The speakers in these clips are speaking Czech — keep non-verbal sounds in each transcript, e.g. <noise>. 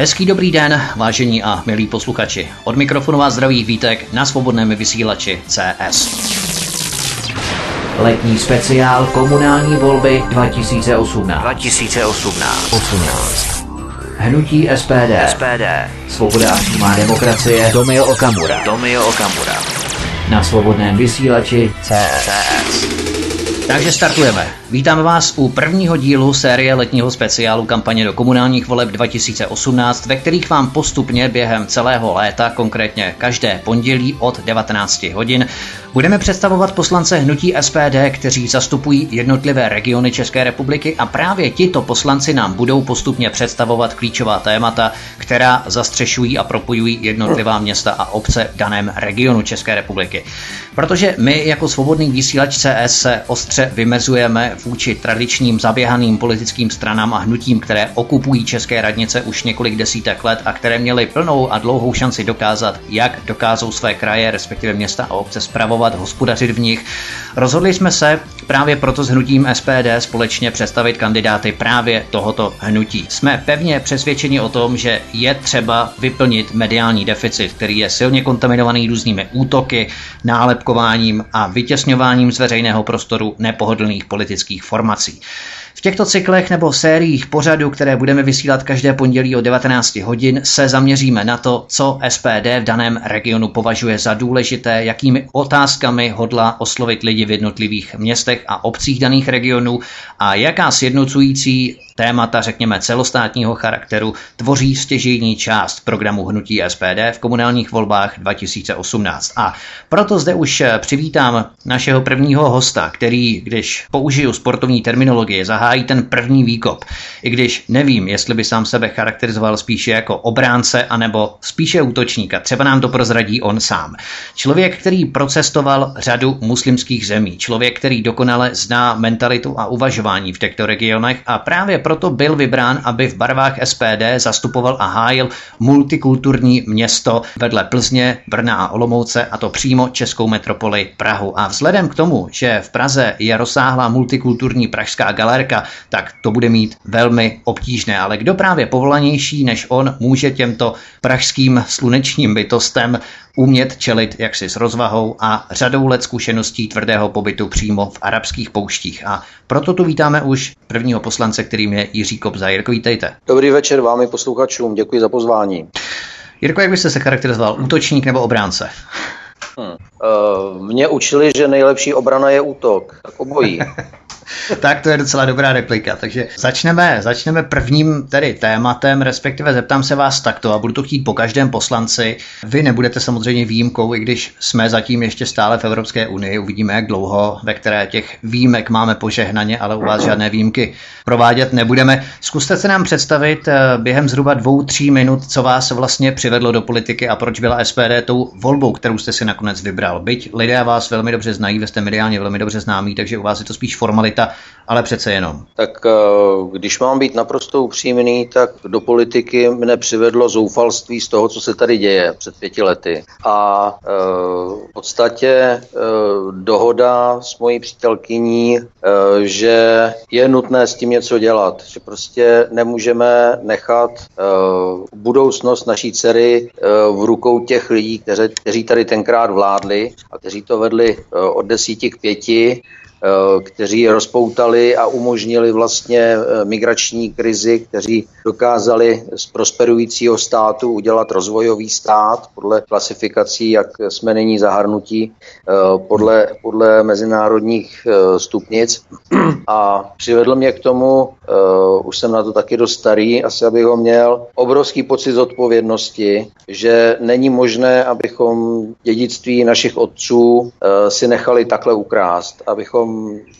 Hezký dobrý den, vážení a milí posluchači. Od mikrofonu vás zdraví Vítek na svobodném vysílači CS. Letní speciál komunální volby 2018. 2018. 18. Hnutí SPD. SPD. Svoboda a přímá demokracie. Tomio Okamura. Tomio Okamura. Na svobodném vysílači CS. CS. Takže startujeme. Vítáme vás u prvního dílu série letního speciálu kampaně do komunálních voleb 2018, ve kterých vám postupně během celého léta, konkrétně každé pondělí od 19 hodin, budeme představovat poslance hnutí SPD, kteří zastupují jednotlivé regiony České republiky a právě tito poslanci nám budou postupně představovat klíčová témata, která zastřešují a propojují jednotlivá města a obce v daném regionu České republiky. Protože my jako svobodný vysílač CS se ostře vymezujeme vůči tradičním zaběhaným politickým stranám a hnutím, které okupují české radnice už několik desítek let a které měly plnou a dlouhou šanci dokázat, jak dokázou své kraje, respektive města a obce spravovat, hospodařit v nich. Rozhodli jsme se právě proto s hnutím SPD společně představit kandidáty právě tohoto hnutí. Jsme pevně přesvědčeni o tom, že je třeba vyplnit mediální deficit, který je silně kontaminovaný různými útoky, nálepkováním a vytěsňováním z veřejného prostoru nepohodlných politických formací. V těchto cyklech nebo sériích pořadu, které budeme vysílat každé pondělí o 19 hodin, se zaměříme na to, co SPD v daném regionu považuje za důležité, jakými otázkami hodla oslovit lidi v jednotlivých městech a obcích daných regionů a jaká sjednocující témata, řekněme, celostátního charakteru tvoří stěžejní část programu Hnutí SPD v komunálních volbách 2018. A proto zde už přivítám našeho prvního hosta, který, když použiju sportovní terminologie, zahájí ten první výkop. I když nevím, jestli by sám sebe charakterizoval spíše jako obránce anebo spíše útočníka. Třeba nám to prozradí on sám. Člověk, který procestoval řadu muslimských zemí. Člověk, který dokonale zná mentalitu a uvažování v těchto regionech a právě proto byl vybrán, aby v barvách SPD zastupoval a hájil multikulturní město vedle Plzně, Brna a Olomouce, a to přímo českou metropoli Prahu. A vzhledem k tomu, že v Praze je rozsáhlá multikulturní pražská galerka, tak to bude mít velmi obtížné. Ale kdo právě povolanější než on může těmto pražským slunečním bytostem umět čelit jaksi s rozvahou a řadou let zkušeností tvrdého pobytu přímo v arabských pouštích. A proto tu vítáme už prvního poslance, kterým je Jiří Kobza. Jirko, vítejte. Dobrý večer vám i posluchačům, děkuji za pozvání. Jirko, jak byste se charakterizoval? Útočník nebo obránce? Hmm. Uh, mě učili, že nejlepší obrana je útok, tak obojí. <laughs> tak to je docela dobrá replika. Takže začneme, začneme prvním tedy tématem, respektive zeptám se vás takto a budu to chtít po každém poslanci. Vy nebudete samozřejmě výjimkou, i když jsme zatím ještě stále v Evropské unii. Uvidíme, jak dlouho, ve které těch výjimek máme požehnaně, ale u vás žádné výjimky provádět nebudeme. Zkuste se nám představit eh, během zhruba dvou, tří minut, co vás vlastně přivedlo do politiky a proč byla SPD tou volbou, kterou jste si nakonec vybral. Byť lidé vás velmi dobře znají, vy jste mediálně velmi dobře známí, takže u vás je to spíš formalita, ale přece jenom. Tak eh, když mám být naprosto upřímný, tak do politiky mne přivedlo zoufalství z toho, co se tady děje před pěti lety. A eh, v podstatě dohoda s mojí přítelkyní, že je nutné s tím něco dělat, že prostě nemůžeme nechat budoucnost naší dcery v rukou těch lidí, kteří tady tenkrát vládli a kteří to vedli od desíti k pěti Eh, kteří rozpoutali a umožnili vlastně eh, migrační krizi, kteří dokázali z prosperujícího státu udělat rozvojový stát podle klasifikací, jak jsme nyní zahrnutí, eh, podle, podle mezinárodních stupnic. A přivedl mě k tomu, už jsem na to taky dost starý, asi abych ho měl, obrovský pocit zodpovědnosti, že není možné, abychom dědictví našich otců si nechali takhle ukrást, abychom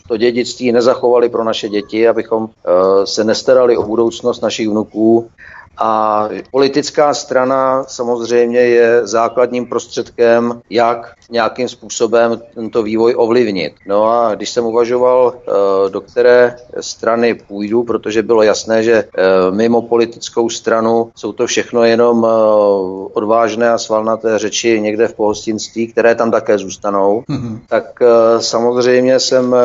to dědictví nezachovali pro naše děti, abychom eh, se nestarali o budoucnost našich vnuků a politická strana samozřejmě je základním prostředkem, jak nějakým způsobem tento vývoj ovlivnit. No a když jsem uvažoval, eh, do které strany půjdu, protože bylo jasné, že eh, mimo politickou stranu jsou to všechno jenom eh, odvážné a svalnaté řeči někde v pohostinství, které tam také zůstanou, mm-hmm. tak samozřejmě jsem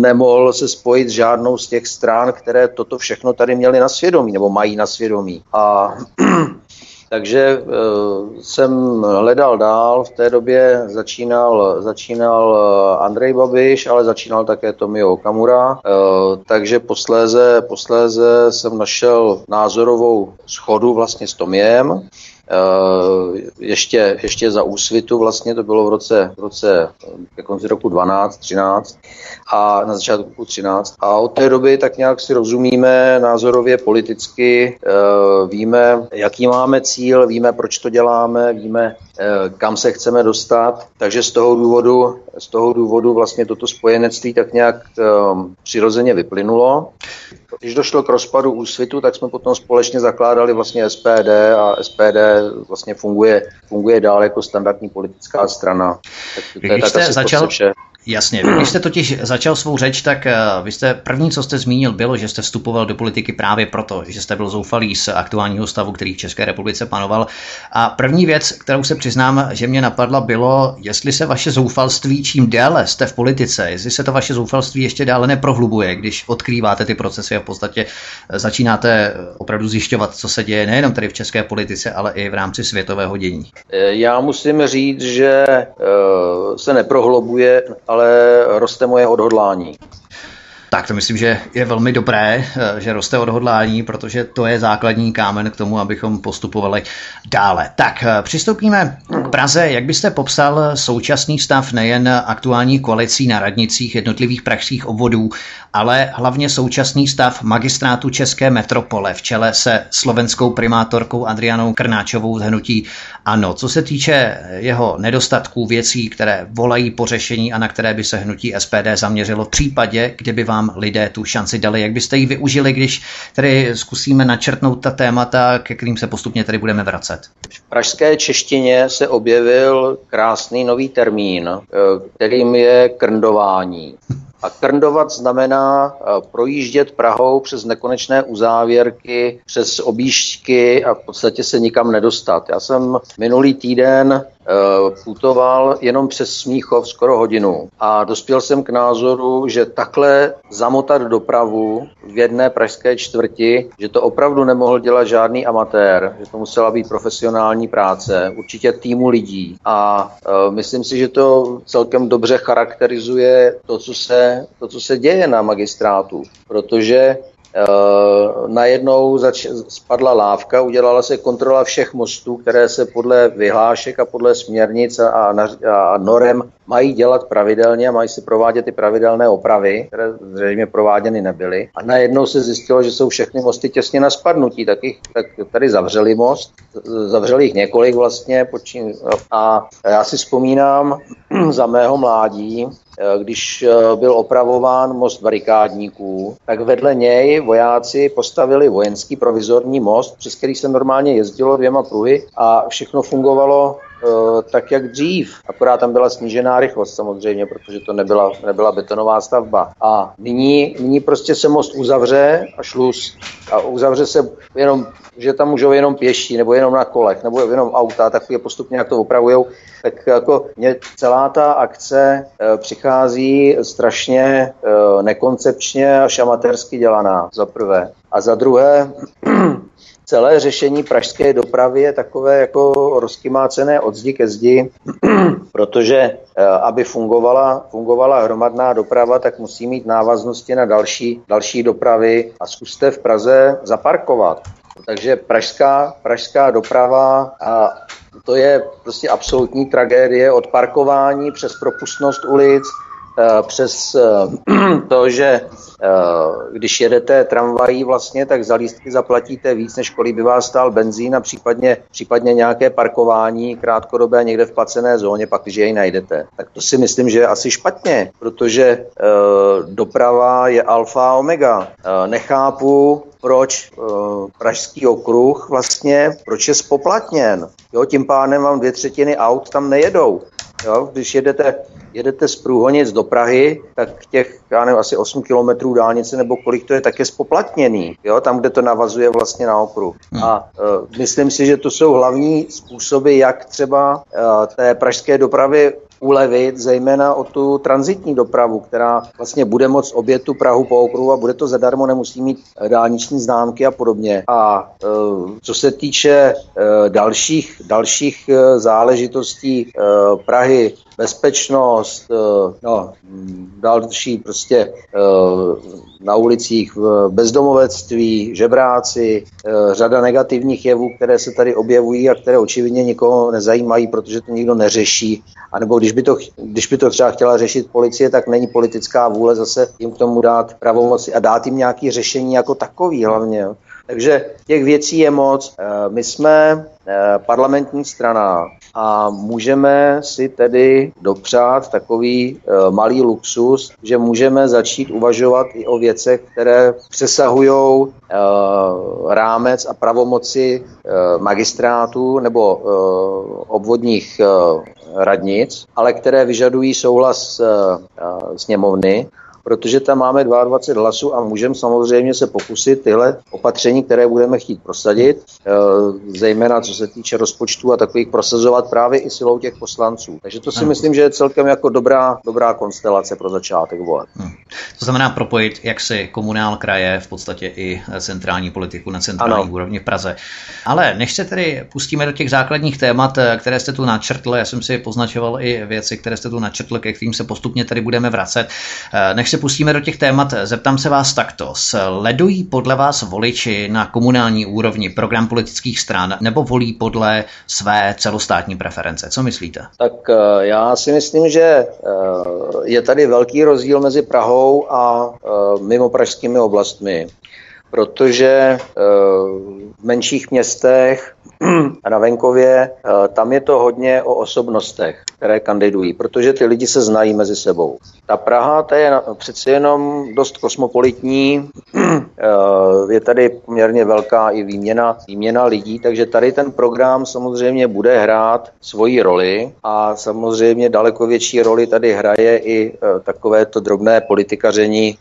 nemohl se spojit s žádnou z těch stran, které toto všechno tady měly na svědomí, nebo mají na svědomí. A <clears throat> takže uh, jsem hledal dál, v té době začínal, začínal Andrej Babiš, ale začínal také Tomio Okamura, uh, takže posléze, posléze jsem našel názorovou schodu vlastně s Tomiem, Eh, ještě, ještě za úsvitu vlastně, to bylo v roce, v roce ke konci roku 12, 13 a na začátku roku 13. A od té doby tak nějak si rozumíme názorově, politicky, eh, víme, jaký máme cíl, víme, proč to děláme, víme, eh, kam se chceme dostat. Takže z toho důvodu, z toho důvodu vlastně toto spojenectví tak nějak přirozeně vyplynulo. Když došlo k rozpadu úsvitu, tak jsme potom společně zakládali vlastně SPD a SPD vlastně funguje, funguje dál jako standardní politická strana. Tak to je tak asi začal, vše. Jasně, když jste totiž začal svou řeč, tak eh, vy jste první, co jste zmínil, bylo, že jste vstupoval do politiky právě proto, že jste byl zoufalý z aktuálního stavu, který v České republice panoval. A první věc, kterou se přiznám, že mě napadla, bylo, jestli se vaše zoufalství čím déle jste v politice, jestli se to vaše zoufalství ještě dále neprohlubuje, když odkrýváte ty procesy a v podstatě eh, začínáte opravdu zjišťovat, co se děje nejenom tady v české politice, ale i v rámci světového dění. Eh, já musím říct, že se neprohlubuje, ale roste moje odhodlání. Tak to myslím, že je velmi dobré, eh, že roste odhodlání, protože to je základní kámen k tomu, abychom postupovali dále. Tak eh, přistoupíme k Praze. Jak byste popsal současný stav nejen aktuální koalicí na radnicích jednotlivých pražských obvodů, ale hlavně současný stav magistrátu České metropole v čele se slovenskou primátorkou Adrianou Krnáčovou z hnutí Ano. Co se týče jeho nedostatků věcí, které volají po řešení a na které by se hnutí SPD zaměřilo v případě, kdyby vám lidé tu šanci dali, jak byste ji využili, když tedy zkusíme načrtnout ta témata, ke kterým se postupně tady budeme vracet. V pražské češtině se objevil krásný nový termín, eh, kterým je krndování. <laughs> A krndovat znamená eh, projíždět Prahou přes nekonečné uzávěrky, přes objížďky a v podstatě se nikam nedostat. Já jsem minulý týden Eh, putoval jenom přes Smíchov skoro hodinu a dospěl jsem k názoru, že takhle zamotat dopravu v jedné pražské čtvrti, že to opravdu nemohl dělat žádný amatér, že to musela být profesionální práce, určitě týmu lidí a uh, myslím si, že to celkem dobře charakterizuje to, co se, to, co se děje na magistrátu, protože Uh, najednou zač- spadla lávka, udělala se kontrola všech mostů, které se podle vyhlášek a podle směrnic a, a norem mají dělat pravidelně a mají si provádět ty pravidelné opravy, které zřejmě prováděny nebyly. A najednou se zjistilo, že jsou všechny mosty těsně na spadnutí, tak, jich, tak tady zavřeli most, zavřeli jich několik vlastně. Počín, a já si vzpomínám <clears throat> za mého mládí, když eh, byl opravován most barikádníků, tak vedle něj vojáci postavili vojenský provizorní most, přes který se normálně jezdilo dvěma pruhy a všechno fungovalo Eh, tak jak dřív, akorát tam byla snížená rychlost samozřejmě, protože to nebyla, nebyla betonová stavba. A nyní, nyní prostě se most uzavře a šluz. A uzavře se jenom, že tam můžou jenom pěší, nebo jenom na kolech, nebo jenom auta, tak je postupně jak to opravujou. Tak jako mě celá ta akce e, přichází strašně e, nekoncepčně až amatérsky dělaná, za prvé. A za druhé, <clears throat> celé řešení pražské dopravy je takové jako rozkymácené od zdi ke zdi, <clears throat> protože eh, aby fungovala, fungovala hromadná doprava, tak musí mít návaznosti na další, další dopravy a zkuste v Praze zaparkovat. Takže pražská, pražská doprava a to je prostě absolutní tragédie od parkování přes propustnost ulic, přes eh, <clears throat> to, že eh, když jedete tramvají vlastně, tak za lístky zaplatíte víc, než kolik by vás stál benzín a případně, případně nějaké parkování krátkodobé někde v placené zóně, pak když jej najdete. Tak to si myslím, že je asi špatně, protože doprava je alfa a omega. Nechápu, proč Pražský okruh vlastně, proč je spoplatněn. Jo, tím pádem vám dvě třetiny aut tam nejedou. Jo, když jedete jedete z Průhonic do Prahy, tak těch, já nevím, asi 8 kilometrů dálnice nebo kolik to je, tak je spoplatněný, jo, tam, kde to navazuje vlastně na okruh. Hmm. A uh, myslím si, že to jsou hlavní způsoby, jak třeba uh, té pražské dopravy ulevit zejména o tu transitní dopravu, která vlastně bude moct obět tu Prahu po okruhu a bude to zadarmo, nemusí mít dálniční známky a podobně. A co se týče dalších, dalších záležitostí Prahy, bezpečnost, no, další prostě na ulicích bezdomovectví, žebráci, řada negativních jevů, které se tady objevují a které očividně nikoho nezajímají, protože to nikdo neřeší. A nebo když by, to, když by to třeba chtěla řešit policie, tak není politická vůle zase jim k tomu dát pravomoci a dát jim nějaké řešení jako takový hlavně. Takže těch věcí je moc. My jsme parlamentní strana a můžeme si tedy dopřát takový e, malý luxus, že můžeme začít uvažovat i o věcech, které přesahují e, rámec a pravomoci e, magistrátů nebo e, obvodních e, radnic, ale které vyžadují souhlas e, e, sněmovny protože tam máme 22 hlasů a můžeme samozřejmě se pokusit tyhle opatření, které budeme chtít prosadit, eh, zejména co se týče rozpočtu a takových prosazovat právě i silou těch poslanců. Takže to si myslím, že je celkem jako dobrá, dobrá konstelace pro začátek voleb. Hmm. To znamená propojit jak si komunál kraje, v podstatě i centrální politiku na centrální ano. úrovni v Praze. Ale než se tedy pustíme do těch základních témat, eh, které jste tu načrtl, já jsem si poznačoval i věci, které jste tu načrtl, ke kterým se postupně tady budeme vracet. Eh, než se pustíme do těch témat, zeptám se vás takto. Sledují podle vás voliči na komunální úrovni program politických stran nebo volí podle své celostátní preference? Co myslíte? Tak eh, já si myslím, že eh, je tady velký rozdíl mezi Prahou a eh, mimo pražskými oblastmi, protože v menších městech a na venkově, eh, tam je to hodně o osobnostech, které kandidují, protože ty lidi se znají mezi sebou. Ta Praha, ta je přeci jenom dost kosmopolitní, eh, je tady poměrně velká i výměna, výměna lidí, takže tady ten program samozřejmě bude hrát svoji roli a samozřejmě daleko větší roli tady hraje i eh, takové to drobné politikaření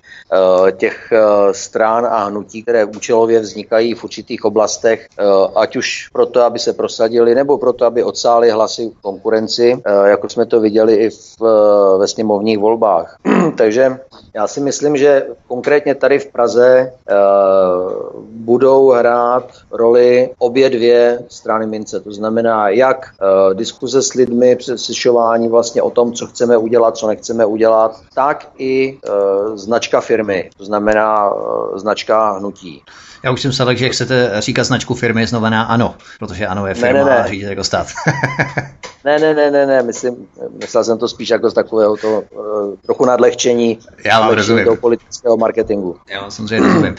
těch strán a hnutí, které účelově vznikají v určitých oblastech, ať už pro proto, aby se prosadili, nebo proto, aby odsáli hlasy v konkurenci, eh, jako jsme to viděli i v, eh, ve sněmovních volbách. <clears throat> Takže já si myslím, že konkrétně tady v Praze uh, budou hrát roli obě dvě strany mince. To znamená, jak uh, diskuze s lidmi, přesvědčování vlastně o tom, co chceme udělat, co nechceme udělat, tak i uh, značka firmy, to znamená uh, značka hnutí. Já už jsem se že chcete říkat značku firmy, znamená ano, protože ano je firma ne, ne, ne. a řídíte jako stát. <laughs> ne, ne, ne, ne, ne, myslím, myslel jsem to spíš jako z takového to, uh, trochu nadlehčení Já vám rozumím. toho politického marketingu. Já vám samozřejmě rozumím. Uh,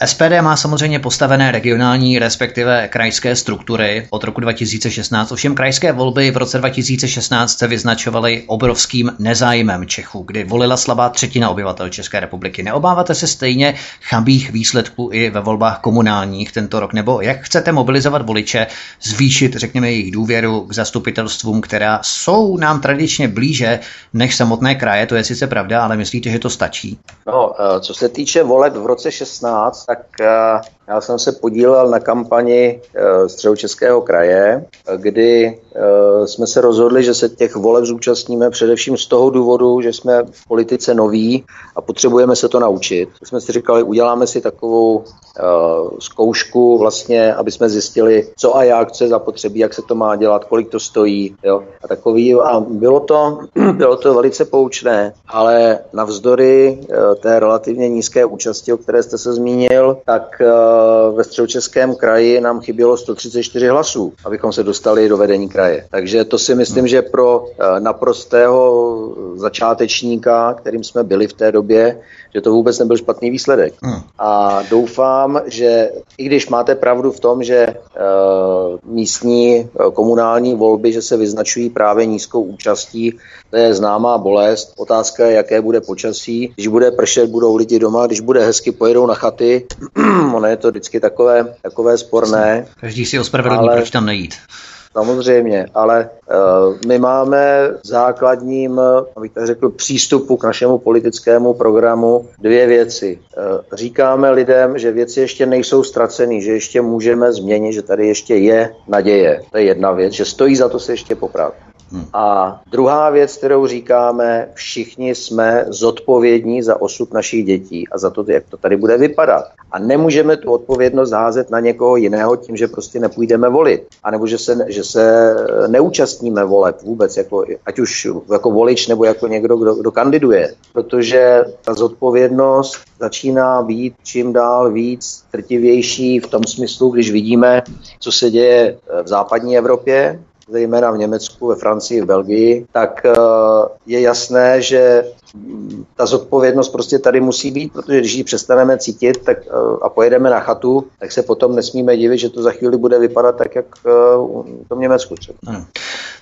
eh, SPD má samozřejmě postavené regionální, respektive krajské struktury od roku 2016. Ovšem krajské volby v roce 2016 se vyznačovaly obrovským nezájmem Čechů, kdy volila slabá třetina obyvatel České republiky. Neobáváte se stejně chabých výsledků výsledků i ve volbách komunálních tento rok? Nebo jak chcete mobilizovat voliče, zvýšit, řekněme, jejich důvěru k zastupitelstvům, která jsou nám tradičně blíže než samotné kraje? To je sice pravda, ale myslíte, že to stačí? No, eh, co se týče voleb v roce 16, tak eh, já jsem se podílel na kampani eh, Středočeského kraje, kdy jsme se rozhodli, že se těch voleb zúčastníme především z toho důvodu, že jsme v politice noví a potřebujeme se to naučit. Jsme si říkali, uděláme si takovou uh, zkoušku vlastně, aby jsme zjistili, co a jak, co je zapotřebí, jak se to má dělat, kolik to stojí. Jo? A takový, a bylo to, <clears throat> bylo to velice poučné, ale navzdory uh, té relativně nízké účasti, o které jste se zmínil, tak uh, ve středočeském kraji nám chybělo 134 hlasů, abychom se dostali do vedení kraje. Takže to si myslím, že pro naprostého začátečníka, kterým jsme byli v té době, že to vůbec nebyl špatný výsledek. Hmm. A doufám, že i když máte pravdu v tom, že uh, místní uh, komunální volby, že se vyznačují právě nízkou účastí, to je známá bolest. Otázka je, jaké bude počasí. Když bude pršet, budou lidi doma, když bude hezky, pojedou na chaty. <clears throat> ono je to vždycky takové, takové sporné. Každý si ospravedlní, ale... proč tam nejít. Samozřejmě, ale uh, my máme základním, abych tak řekl, přístupu k našemu politickému programu dvě věci. Uh, říkáme lidem, že věci ještě nejsou ztracený, že ještě můžeme změnit, že tady ještě je naděje. To je jedna věc, že stojí za to se ještě poprát. Hmm. A druhá věc, kterou říkáme, všichni jsme zodpovědní za osud našich dětí a za to, jak to tady bude vypadat. A nemůžeme tu odpovědnost házet na někoho jiného tím, že prostě nepůjdeme volit. A nebo že se, že se neúčastníme voleb vůbec, jako, ať už jako volič nebo jako někdo, kdo, kdo kandiduje. Protože ta zodpovědnost začíná být čím dál víc trtivější v tom smyslu, když vidíme, co se děje v západní Evropě, zejména v Německu, ve Francii, v Belgii, tak eh, je jasné, že ta zodpovědnost prostě tady musí být, protože když ji přestaneme cítit tak, eh, a pojedeme na chatu, tak se potom nesmíme divit, že to za chvíli bude vypadat tak, jak eh, v tom Německu třeba. Ano.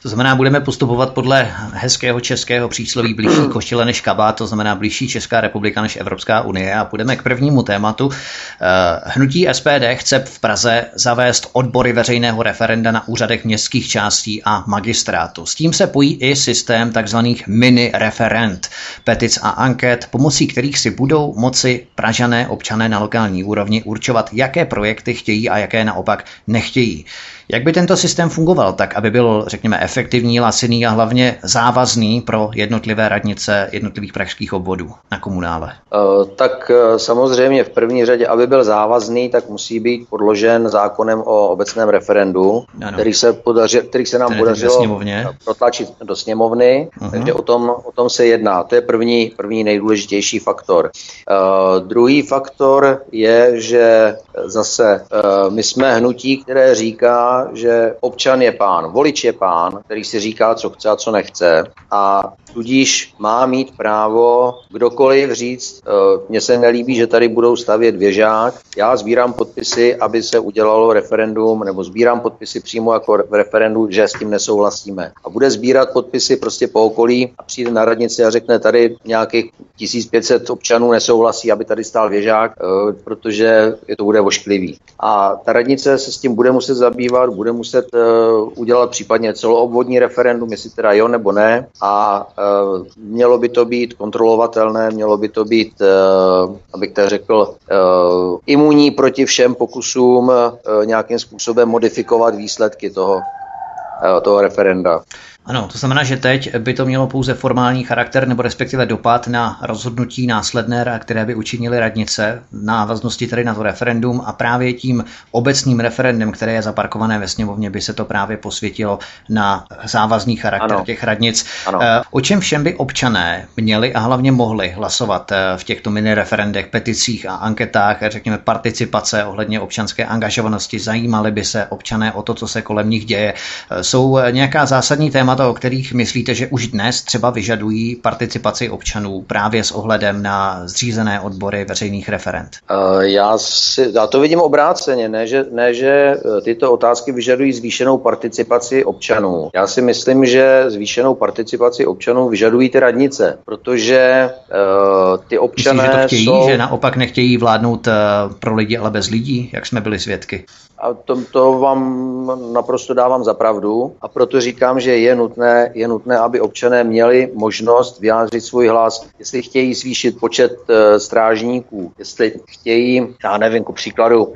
To znamená, budeme postupovat podle hezkého českého přísloví blížší košile než kabát, to znamená blížší Česká republika než Evropská unie. A půjdeme k prvnímu tématu. Eh, hnutí SPD chce v Praze zavést odbory veřejného referenda na úřadech městských částí a magistrátu. S tím se pojí i systém takzvaných mini referent, petic a anket, pomocí kterých si budou moci pražané občané na lokální úrovni určovat, jaké projekty chtějí a jaké naopak nechtějí. Jak by tento systém fungoval tak, aby byl, řekněme, efektivní, laciný a hlavně závazný pro jednotlivé radnice jednotlivých pražských obvodů na komunále? Uh, tak uh, samozřejmě v první řadě, aby byl závazný, tak musí být podložen zákonem o obecném referendu, který se, podaři, který se nám podařilo protlačit do sněmovny, uh-huh. takže o tom, o tom se jedná. To je první, první nejdůležitější faktor. Uh, druhý faktor je, že zase uh, my jsme hnutí, které říká, že občan je pán, volič je pán, který si říká, co chce a co nechce a tudíž má mít právo kdokoliv říct, eh, mně se nelíbí, že tady budou stavět věžák, já sbírám podpisy, aby se udělalo referendum, nebo sbírám podpisy přímo jako v referendu, že s tím nesouhlasíme. A bude sbírat podpisy prostě po okolí a přijde na radnici a řekne, tady nějakých 1500 občanů nesouhlasí, aby tady stál věžák, eh, protože je to bude vošklivý. A ta radnice se s tím bude muset zabývat, bude muset uh, udělat případně celoobvodní referendum, jestli teda jo nebo ne. A uh, mělo by to být kontrolovatelné, mělo by to být, uh, abych tak řekl, uh, imunní proti všem pokusům uh, nějakým způsobem modifikovat výsledky toho, uh, toho referenda. Ano, to znamená, že teď by to mělo pouze formální charakter nebo respektive dopad na rozhodnutí následné, které by učinili radnice v návaznosti tedy na to referendum a právě tím obecným referendem, které je zaparkované ve sněmovně, by se to právě posvětilo na závazný charakter ano. těch radnic. Ano. Eh, o čem všem by občané měli a hlavně mohli hlasovat eh, v těchto mini referendech, peticích a anketách, řekněme participace ohledně občanské angažovanosti, zajímali by se občané o to, co se kolem nich děje. Eh, jsou nějaká zásadní témata, témata, o kterých myslíte, že už dnes třeba vyžadují participaci občanů právě s ohledem na zřízené odbory veřejných referent? Uh, já, si, já to vidím obráceně, ne že, ne, že eh, tyto otázky vyžadují zvýšenou participaci občanů. Já si myslím, že zvýšenou participaci občanů vyžadují ty radnice, protože uh, ty občané Myslíš, že to chtějí, jsou... že naopak nechtějí vládnout uh, pro lidi, ale bez lidí, jak jsme byli svědky? A to, to vám naprosto dávám za pravdu a proto říkám, že je nutné, je nutné, aby občané měli možnost vyjádřit svůj hlas, jestli chtějí zvýšit počet uh, strážníků, jestli chtějí, já nevím, ku příkladu, uh,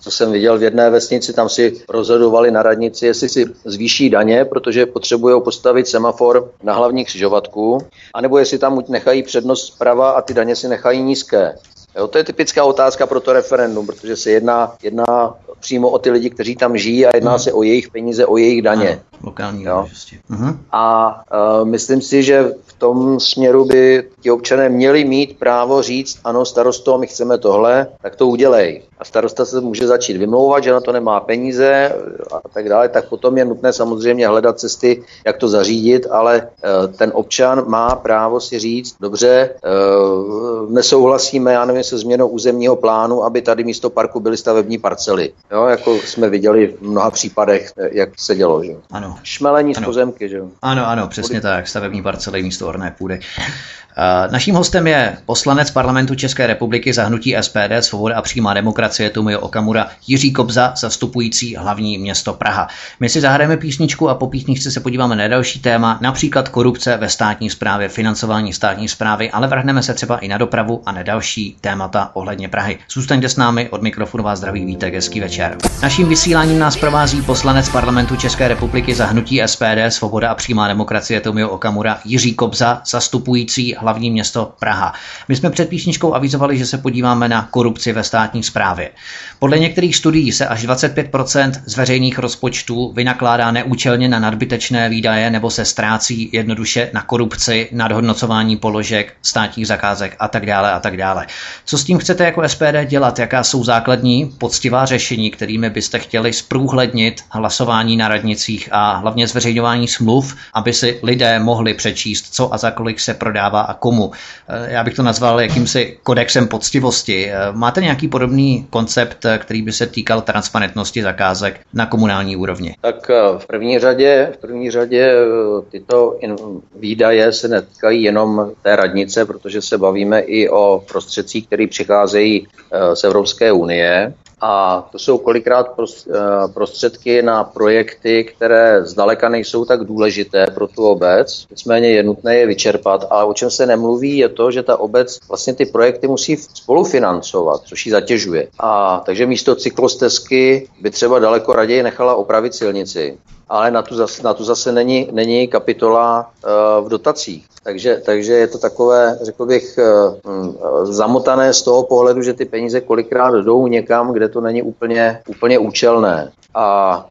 co jsem viděl v jedné vesnici, tam si rozhodovali na radnici, jestli si zvýší daně, protože potřebují postavit semafor na hlavní křižovatku, anebo jestli tam nechají přednost zprava a ty daně si nechají nízké. Jo, to je typická otázka pro to referendum, protože se jedná, jedná přímo o ty lidi, kteří tam žijí a jedná hmm. se o jejich peníze, o jejich daně. Ano, lokální jo. Uh-huh. A uh, myslím si, že v tom směru by ti občané měli mít právo říct, ano, starosto, my chceme tohle, tak to udělej. A starosta se může začít vymlouvat, že na to nemá peníze a tak dále, tak potom je nutné samozřejmě hledat cesty, jak to zařídit, ale uh, ten občan má právo si říct, dobře, uh, nesouhlasíme, já nevím, se změnou územního plánu, aby tady místo parku byly stavební parcely. Jo, jako jsme viděli v mnoha případech, jak se dělo. Že? Ano. Šmelení ano. z pozemky. Že? Ano, ano, přesně tak. Stavební parcely místo orné půdy. Naším hostem je poslanec parlamentu České republiky za hnutí SPD, Svoboda a přímá demokracie demokracie Tomio Okamura, Jiří Kobza, zastupující hlavní město Praha. My si zahrajeme písničku a po písničce se podíváme na další téma, například korupce ve státní správě, financování státní správy, ale vrhneme se třeba i na dopravu a na další témata ohledně Prahy. Zůstaňte s námi, od mikrofonu vás zdraví vítek, hezký večer. Naším vysíláním nás provází poslanec parlamentu České republiky za hnutí SPD, Svoboda a přímá demokracie Tomio Okamura, Jiří Kobza, zastupující hlavní město Praha. My jsme před písničkou avizovali, že se podíváme na korupci ve státní správě. Podle některých studií se až 25% z veřejných rozpočtů vynakládá neúčelně na nadbytečné výdaje nebo se ztrácí jednoduše na korupci, nadhodnocování položek, státních zakázek a tak dále a tak dále. Co s tím chcete jako SPD dělat? Jaká jsou základní poctivá řešení, kterými byste chtěli zprůhlednit hlasování na radnicích a hlavně zveřejňování smluv, aby si lidé mohli přečíst, co a za kolik se prodává a komu. Eh, já bych to nazval jakýmsi kodexem poctivosti. Eh, máte nějaký podobný koncept, eh, který by se týkal transparentnosti zakázek na komunální úrovni? Tak v první řadě, v první řadě tyto výdaje se netýkají jenom té radnice, protože se bavíme i o prostředcích, které přicházejí z Evropské unie. A to jsou kolikrát eh, prostředky na projekty, které zdaleka nejsou tak důležité pro tu obec, nicméně je nutné je vyčerpat. A o čem se nemluví, je to, že ta obec vlastně ty projekty musí spolufinancovat, což ji zatěžuje. A takže místo cyklostezky by třeba daleko raději nechala opravit silnici ale na tu zase, na tu zase není, není kapitola uh, v dotacích. Takže, takže je to takové, řekl bych, uh, zamotané z toho pohledu, že ty peníze kolikrát jdou někam, kde to není úplně, úplně účelné. A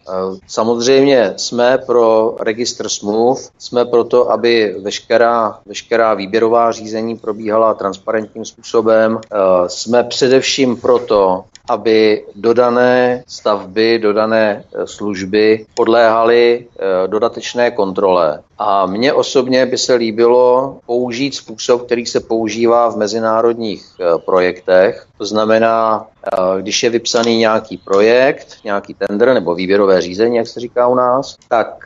samozřejmě jsme pro registr smluv, jsme pro to, aby veškerá, veškerá výběrová řízení probíhala transparentním způsobem. Jsme především proto, aby dodané stavby, dodané služby podléhaly dodatečné kontrole. A mně osobně by se líbilo použít způsob, který se používá v mezinárodních projektech. To znamená, když je vypsaný nějaký projekt, nějaký tender nebo výběrové řízení, jak se říká u nás, tak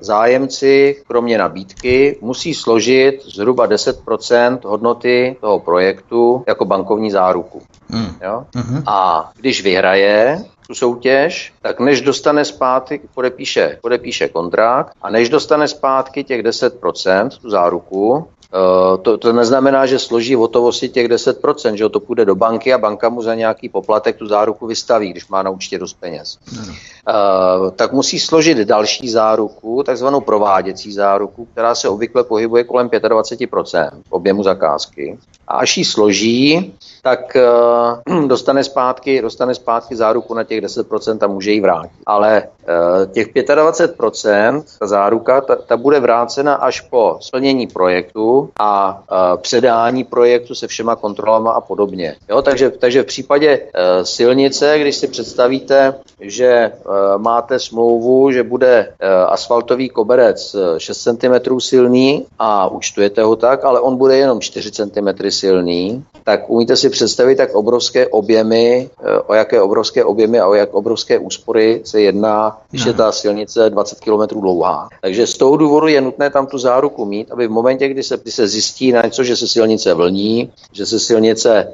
zájemci, kromě nabídky, musí složit zhruba 10% hodnoty toho projektu jako bankovní záruku. Mm. Jo? Mm-hmm. A když vyhraje tu soutěž, tak než dostane zpátky, podepíše, podepíše kontrakt a než dostane zpátky těch 10%, tu záruku, Uh, to, to neznamená, že složí v hotovosti těch 10%, že to půjde do banky a banka mu za nějaký poplatek tu záruku vystaví, když má na účtě dost peněz. Uh, tak musí složit další záruku, takzvanou prováděcí záruku, která se obvykle pohybuje kolem 25% objemu zakázky. A až ji složí, tak uh, <clears throat> dostane, zpátky, dostane zpátky záruku na těch 10% a může ji vrátit. Ale uh, těch 25%, ta záruka, ta, ta bude vrácena až po splnění projektu a uh, předání projektu se všema kontrolama a podobně. Jo, takže, takže v případě silnice, když si představíte, že máte smlouvu, že bude asfaltový koberec 6 cm silný a účtujete ho tak, ale on bude jenom 4 cm silný, tak umíte si představit, jak obrovské objemy, eh, o jaké obrovské objemy a o jak obrovské úspory se jedná, když je ta silnice 20 km dlouhá. Takže z toho důvodu je nutné tam tu záruku mít, aby v momentě, kdy se, kdy se zjistí na něco, že se silnice vlní, že se silnice e,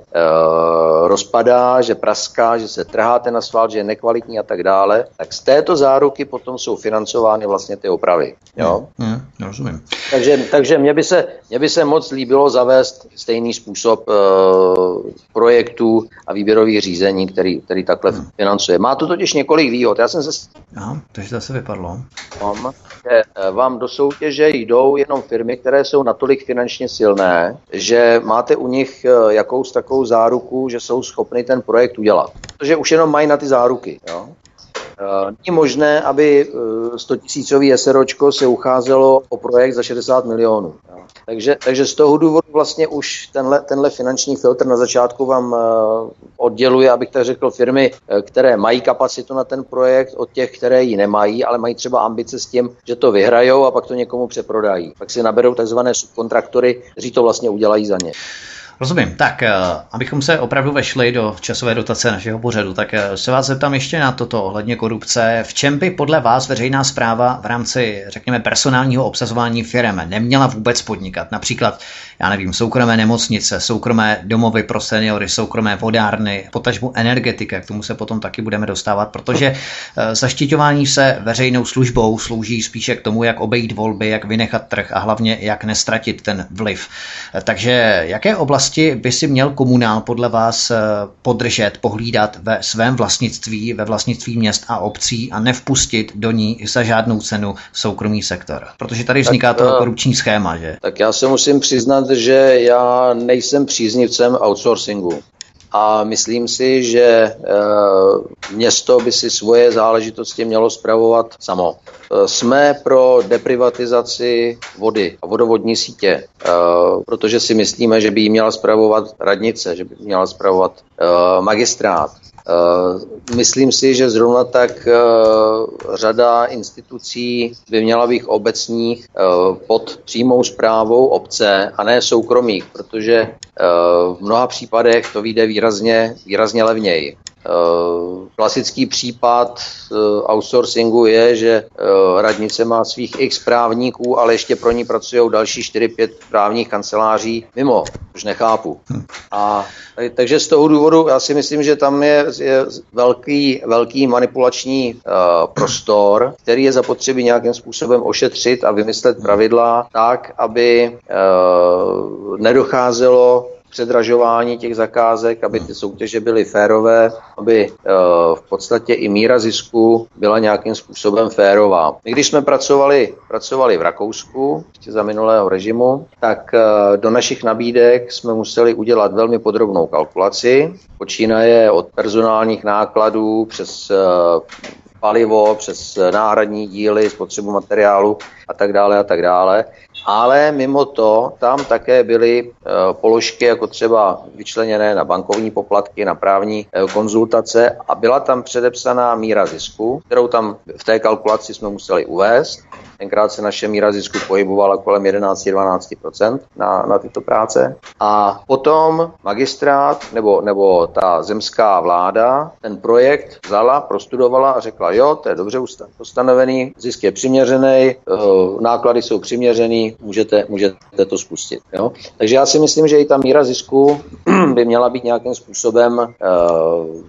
rozpadá, že praská, že se trhá ten asfalt, že je nekvalitní a tak dále, tak z této záruky potom jsou financovány vlastně ty opravy. Jo? Hmm, hmm, rozumím. Takže, takže mě, by se, mě by se moc líbilo zavést stejný způsob e, projektů a výběrových řízení, který, který takhle hmm. financuje. Má to totiž několik výhod. Já jsem se... Aha, takže zase vypadlo. Mám, že eh, vám do soutěže jdou jenom firmy, které jsou natolik finančně silné, že máte u nich eh, jakous takovou záruku, že jsou schopni ten projekt udělat. Protože už jenom mají na ty záruky. Jo? Eh, není možné, aby 100 tisícový SROčko se ucházelo o projekt za 60 milionů. Takže, takže z toho důvodu vlastně už tenhle, tenhle finanční filtr na začátku vám uh, odděluje, abych tak řekl, firmy, které mají kapacitu na ten projekt od těch, které ji nemají, ale mají třeba ambice s tím, že to vyhrajou a pak to někomu přeprodají. Pak si naberou takzvané subkontraktory, kteří to vlastně udělají za ně. Rozumím. Tak, eh, abychom se opravdu vešli do časové dotace našeho pořadu, tak eh, se vás zeptám ještě na toto ohledně korupce. V čem by podle vás veřejná zpráva v rámci, řekněme, personálního obsazování firm neměla vůbec podnikat? Například, já nevím, soukromé nemocnice, soukromé domovy pro seniory, soukromé vodárny, potažbu energetika, k tomu se potom taky budeme dostávat, protože eh, zaštiťování se veřejnou službou slouží spíše k tomu, jak obejít volby, jak vynechat trh a hlavně jak nestratit ten vliv. Takže jaké oblasti by si měl komunál podle vás eh, podržet, pohlídat ve svém vlastnictví, ve vlastnictví měst a obcí a nevpustit do ní za žádnou cenu soukromý sektor? Protože tady vzniká tak, to eh, korupční schéma, že? Tak já se musím přiznat, že já nejsem příznivcem outsourcingu. A myslím si, že eh, město by si svoje záležitosti mělo spravovat samo. Eh, jsme pro deprivatizaci vody a vodovodní sítě, eh, protože si myslíme, že by ji měla spravovat radnice, že by měla spravovat magistrát. Myslím si, že zrovna tak řada institucí by měla být obecních pod přímou zprávou obce a ne soukromých, protože v mnoha případech to vyjde výrazně, výrazně levněji. Eh, klasický případ eh, outsourcingu je, že eh, radnice má svých x právníků, ale ještě pro ní pracují další 4-5 právních kanceláří mimo, už nechápu. A takže z toho důvodu já si myslím, že tam je, je velký, velký manipulační uh, prostor, který je zapotřebí nějakým způsobem ošetřit a vymyslet pravidla tak, aby uh, nedocházelo předražování těch zakázek, aby ty soutěže byly férové, aby eh, v podstatě i míra zisku byla nějakým způsobem férová. My když jsme pracovali, pracovali v Rakousku, ještě za minulého režimu, tak eh, do našich nabídek jsme museli udělat velmi podrobnou kalkulaci, počínaje od personálních nákladů přes eh, palivo, přes náhradní díly, spotřebu materiálu a tak dále a tak dále. Ale mimo to tam také byly e, položky jako třeba vyčleněné na bankovní poplatky, na právní e, konzultace a byla tam předepsaná míra zisku, kterou tam v té kalkulaci jsme museli uvést Tenkrát se naše míra zisku pohybovala kolem 11-12% na, na tyto práce. A potom magistrát nebo, nebo ta zemská vláda ten projekt vzala, prostudovala a řekla, jo, to je dobře ustanovený, zisk je přiměřený, eh, náklady jsou přiměřený, můžete, můžete to spustit. Jo? Takže já si myslím, že i ta míra zisku <clears throat> by měla být nějakým způsobem uh,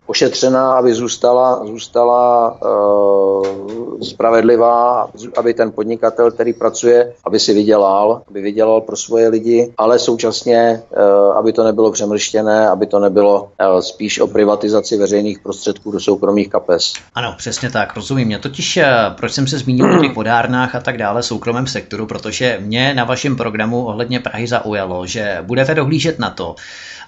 ošetřená, aby zůstala, zůstala uh, spravedlivá, aby ten podnikatel, který pracuje, aby si vydělal, aby vydělal pro svoje lidi, ale současně, eh, aby to nebylo přemrštěné, aby to nebylo eh, spíš o privatizaci veřejných prostředků do soukromých kapes. Ano, přesně tak, rozumím. Mě totiž, eh, proč jsem se zmínil o těch vodárnách a tak dále, soukromém sektoru, protože mě na vašem programu ohledně Prahy zaujalo, že budete dohlížet na to,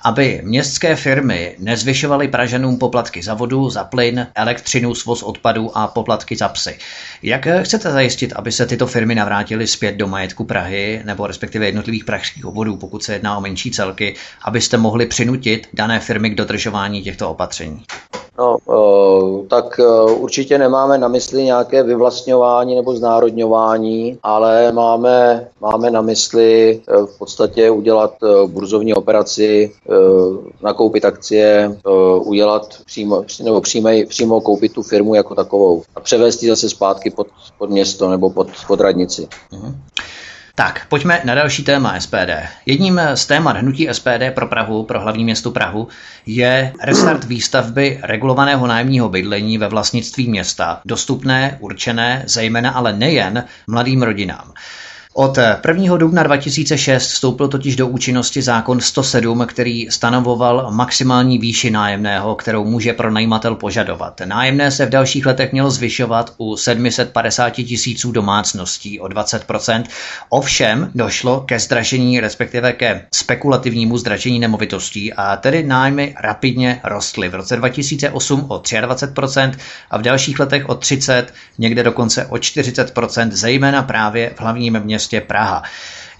aby městské firmy nezvyšovaly Pražanům poplatky za vodu, za plyn, elektřinu, svoz odpadů a poplatky za psy. Jak chcete zajistit, aby se tyto firmy navrátily zpět do majetku Prahy nebo respektive jednotlivých pražských obvodů, pokud se jedná o menší celky, abyste mohli přinutit dané firmy k dodržování těchto opatření? No, eh, tak eh, určitě nemáme na mysli nějaké vyvlastňování nebo znárodňování, ale máme, máme na mysli eh, v podstatě udělat burzovní operaci, nakoupit akcie, udělat přímo, nebo přímo, přímo koupit tu firmu jako takovou a převést ji zase zpátky pod, pod město nebo pod, pod radnici. Uh-huh. Tak, pojďme na další téma SPD. Jedním z témat hnutí SPD pro Prahu, pro hlavní město Prahu, je restart výstavby regulovaného nájemního bydlení ve vlastnictví města, dostupné, určené, zejména ale nejen mladým rodinám. Od 1. dubna 2006 vstoupil totiž do účinnosti zákon 107, který stanovoval maximální výši nájemného, kterou může pronajímatel požadovat. Nájemné se v dalších letech mělo zvyšovat u 750 tisíců domácností o 20%. Ovšem došlo ke zdražení, respektive ke spekulativnímu zdražení nemovitostí a tedy nájmy rapidně rostly. V roce 2008 o 23% a v dalších letech o 30, někde dokonce o 40%, zejména právě v hlavním městě městě Praha.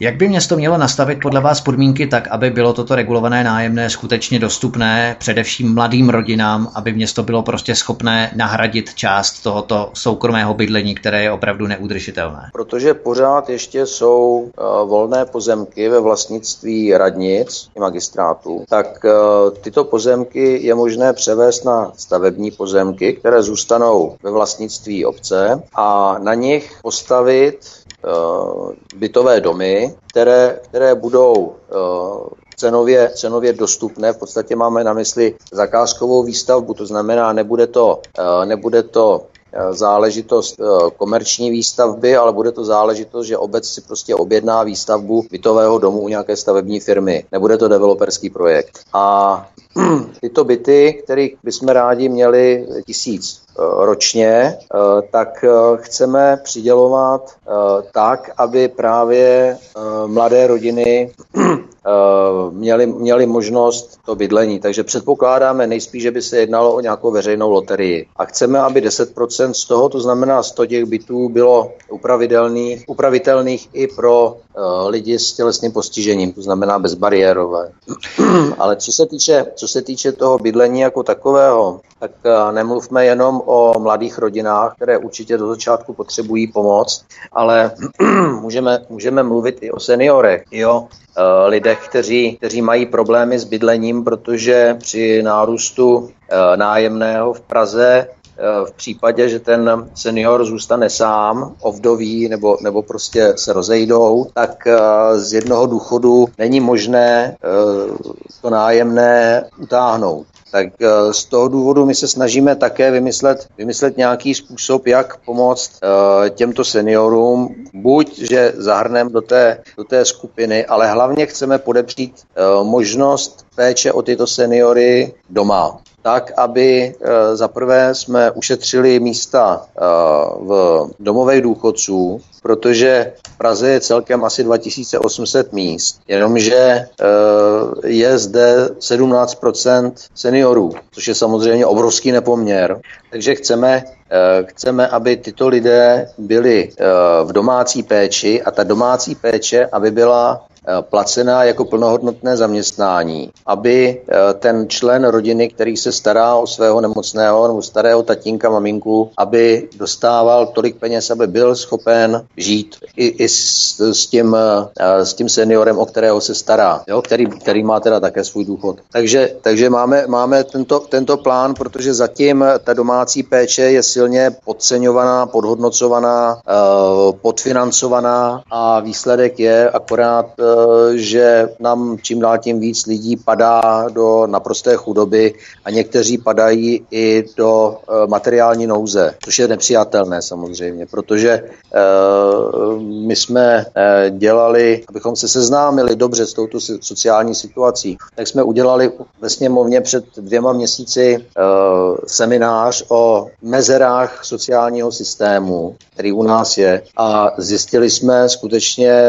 Jak by město mělo nastavit podle vás podmínky tak, aby bylo toto regulované nájemné skutečně dostupné především mladým rodinám, aby město bylo prostě schopné nahradit část tohoto soukromého bydlení, které je opravdu neudržitelné? Protože pořád ještě jsou uh, volné pozemky ve vlastnictví radnic i magistrátů, tak uh, tyto pozemky je možné převést na stavební pozemky, které zůstanou ve vlastnictví obce a na nich postavit bytové domy, které, které budou uh, cenově, cenově dostupné. V podstatě máme na mysli zakázkovou výstavbu, to znamená, nebude to, uh, nebude to záležitost komerční výstavby, ale bude to záležitost, že obec si prostě objedná výstavbu bytového domu u nějaké stavební firmy. Nebude to developerský projekt. A <clears throat> tyto byty, kterých bychom rádi měli tisíc eh, ročně, eh, tak eh, chceme přidělovat tak, aby právě mladé rodiny měli, měli možnost to bydlení. Takže předpokládáme nejspíš, že by se jednalo o nějakou veřejnou loterii. A chceme, aby 10% z toho, to znamená 100 těch bytů, bylo upravitelných, upravitelných i pro lidi s tělesným postižením, to znamená bezbariérové. <clears throat> Ale co se týče, co se týče toho bydlení jako takového, tak eh, nemluvme jenom mladých rodinách, které určitě do začátku potřebují pomoc, ale <clears throat> můžeme, můžeme mluvit i o seniorech, i o uh, lidech, kteří, kteří mají problémy s bydlením, protože při nárůstu uh, nájemného v Praze v případě, že ten senior zůstane sám, ovdoví nebo, nebo prostě se rozejdou, tak z jednoho důchodu není možné to nájemné utáhnout. Tak eh, z toho důvodu my se snažíme také vymyslet, vymyslet nějaký způsob, jak pomoct uh, těmto seniorům, buď, že zahrneme do té, do té skupiny, ale hlavně chceme podepřít uh, možnost péče o tyto seniory doma tak, aby e, zaprvé jsme ušetřili místa e, v domovech důchodců, protože v Praze je celkem asi 2800 míst, jenomže e, je zde 17% seniorů, což je samozřejmě obrovský nepoměr. Takže chceme, chceme, aby tyto lidé byli v domácí péči a ta domácí péče, aby byla Eh, placená jako plnohodnotné zaměstnání, aby eh, ten člen rodiny, který se stará o svého nemocného nebo starého tatínka, maminku, aby dostával tolik peněz, aby byl schopen žít i, i s, s, tím, eh, s tím seniorem, o kterého se stará, jo, který, který má teda také svůj důchod. Takže, takže máme, máme tento, tento plán, protože zatím ta domácí péče je silně podceňovaná, podhodnocovaná, podfinancovaná a výsledek je akorát Eh, že nám čím dál tím víc lidí padá do naprosté chudoby a někteří padají i do eh, materiální nouze, což je nepřijatelné samozřejmě, protože eh, my jsme dělali, abychom se seznámili dobře s touto sociální situací, tak jsme udělali ve sněmovně před dvěma měsíci seminář o mezerách sociálního systému, který u nás je a zjistili jsme skutečně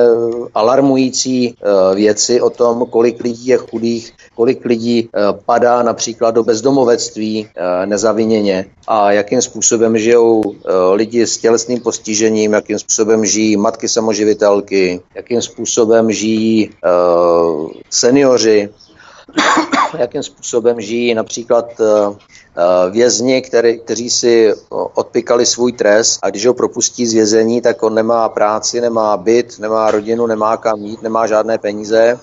alarmující další eh, věci o tom, kolik lidí je chudých, kolik lidí eh, padá například do bezdomovectví eh, nezaviněně a jakým způsobem žijou lidi s tělesným postižením, jakým způsobem žijí matky samoživitelky, jakým způsobem žijí seniori, <coughs> jakým způsobem žijí například vězni, který, kteří si odpikali svůj trest a když ho propustí z vězení, tak on nemá práci, nemá byt, nemá rodinu, nemá kam jít, nemá žádné peníze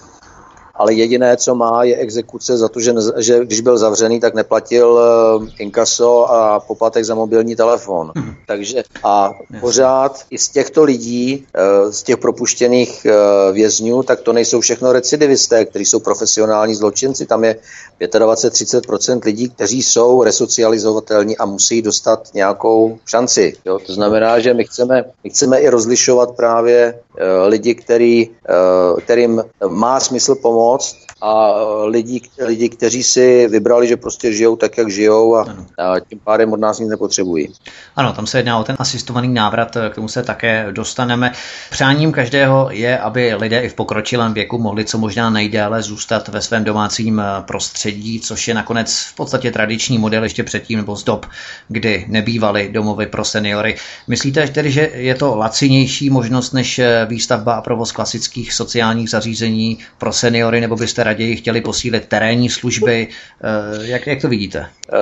ale jediné, co má, je exekuce za to, že, že když byl zavřený, tak neplatil uh, inkaso a poplatek za mobilní telefon. Hmm. Takže a pořád i z těchto lidí, uh, z těch propuštěných uh, vězňů, tak to nejsou všechno recidivisté, kteří jsou profesionální zločinci. Tam je 25-30% lidí, kteří jsou resocializovatelní a musí dostat nějakou šanci. Jo? To znamená, že my chceme, my chceme i rozlišovat právě lidi, který, uh, kterým má smysl pomoct, a lidi, lidi, kteří si vybrali, že prostě žijou tak, jak žijou a, a tím pádem od nás nic nepotřebují. Ano, tam se jedná o ten asistovaný návrat, k tomu se také dostaneme. Přáním každého je, aby lidé i v pokročilém věku mohli co možná nejdéle zůstat ve svém domácím prostředí, což je nakonec v podstatě tradiční model ještě předtím nebo z dob, kdy nebývaly domovy pro seniory. Myslíte tedy, že je to lacinější možnost než výstavba a provoz klasických sociálních zařízení pro seniory, nebo byste raději chtěli posílit terénní služby? Eh, jak, jak to vidíte? Eh,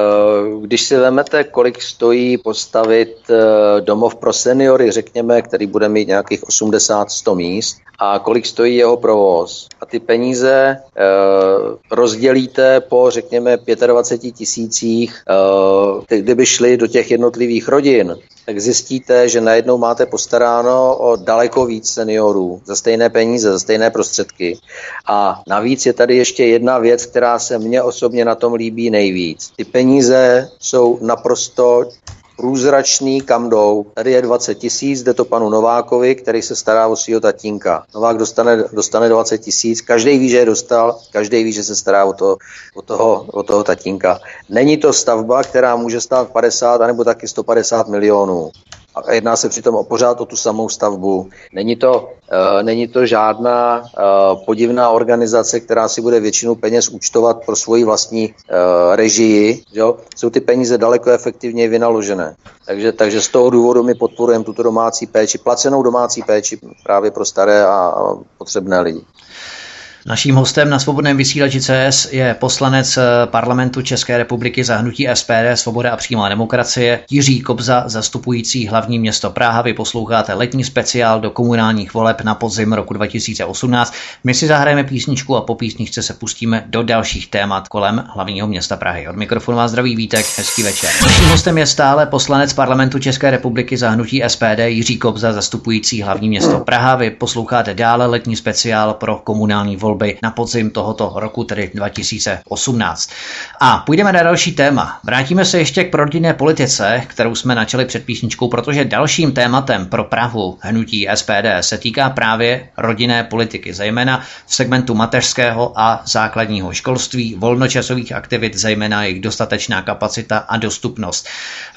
když si vezmete, kolik stojí postavit eh, domov pro seniory, řekněme, který bude mít nějakých 80-100 míst, a kolik stojí jeho provoz. A ty peníze rozdělíte po, řekněme, 25 tisících, kdyby šli do těch jednotlivých rodin, tak zjistíte, že najednou máte postaráno o daleko víc seniorů za stejné peníze, za stejné prostředky. A navíc je tady ještě jedna věc, která se mně osobně na tom líbí nejvíc. Ty peníze jsou naprosto průzračný, kam jdou. Tady je 20 tisíc, jde to panu Novákovi, který se stará o svého tatínka. Novák dostane, dostane 20 tisíc, každý ví, že je dostal, každý ví, že se stará o, to, o, toho, o toho tatínka. Není to stavba, která může stát 50 anebo taky 150 milionů a jedná se přitom o pořád o tu samou stavbu. Není to, uh, není to žádná uh, podivná organizace, která si bude většinu peněz účtovat pro svoji vlastní uh, režii. Jo? Jsou ty peníze daleko efektivněji vynaložené. Takže, takže z toho důvodu my podporujeme tuto domácí péči, placenou domácí péči právě pro staré a, a potřebné lidi. Naším hostem na svobodném vysílači CS je poslanec eh, parlamentu České republiky za hnutí SPD Svoboda a přímá demokracie Jiří Kobza, zastupující hlavní město Praha. Vy posloucháte letní speciál do komunálních voleb na podzim roku 2018. My si zahrajeme písničku a po písničce se pustíme do dalších témat kolem hlavního města Prahy. Od mikrofonu vás zdraví Vítek, hezký večer. Naším hostem je stále poslanec parlamentu České republiky za hnutí SPD Jiří Kobza, zastupující hlavní město Praha. Vy posloucháte dále letní speciál pro komunální volby volby na podzim tohoto roku, tedy 2018. A půjdeme na další téma. Vrátíme se ještě k rodinné politice, kterou jsme načali před písničkou, protože dalším tématem pro Prahu hnutí SPD se týká právě rodinné politiky, zejména v segmentu mateřského a základního školství, volnočasových aktivit, zejména jejich dostatečná kapacita a dostupnost.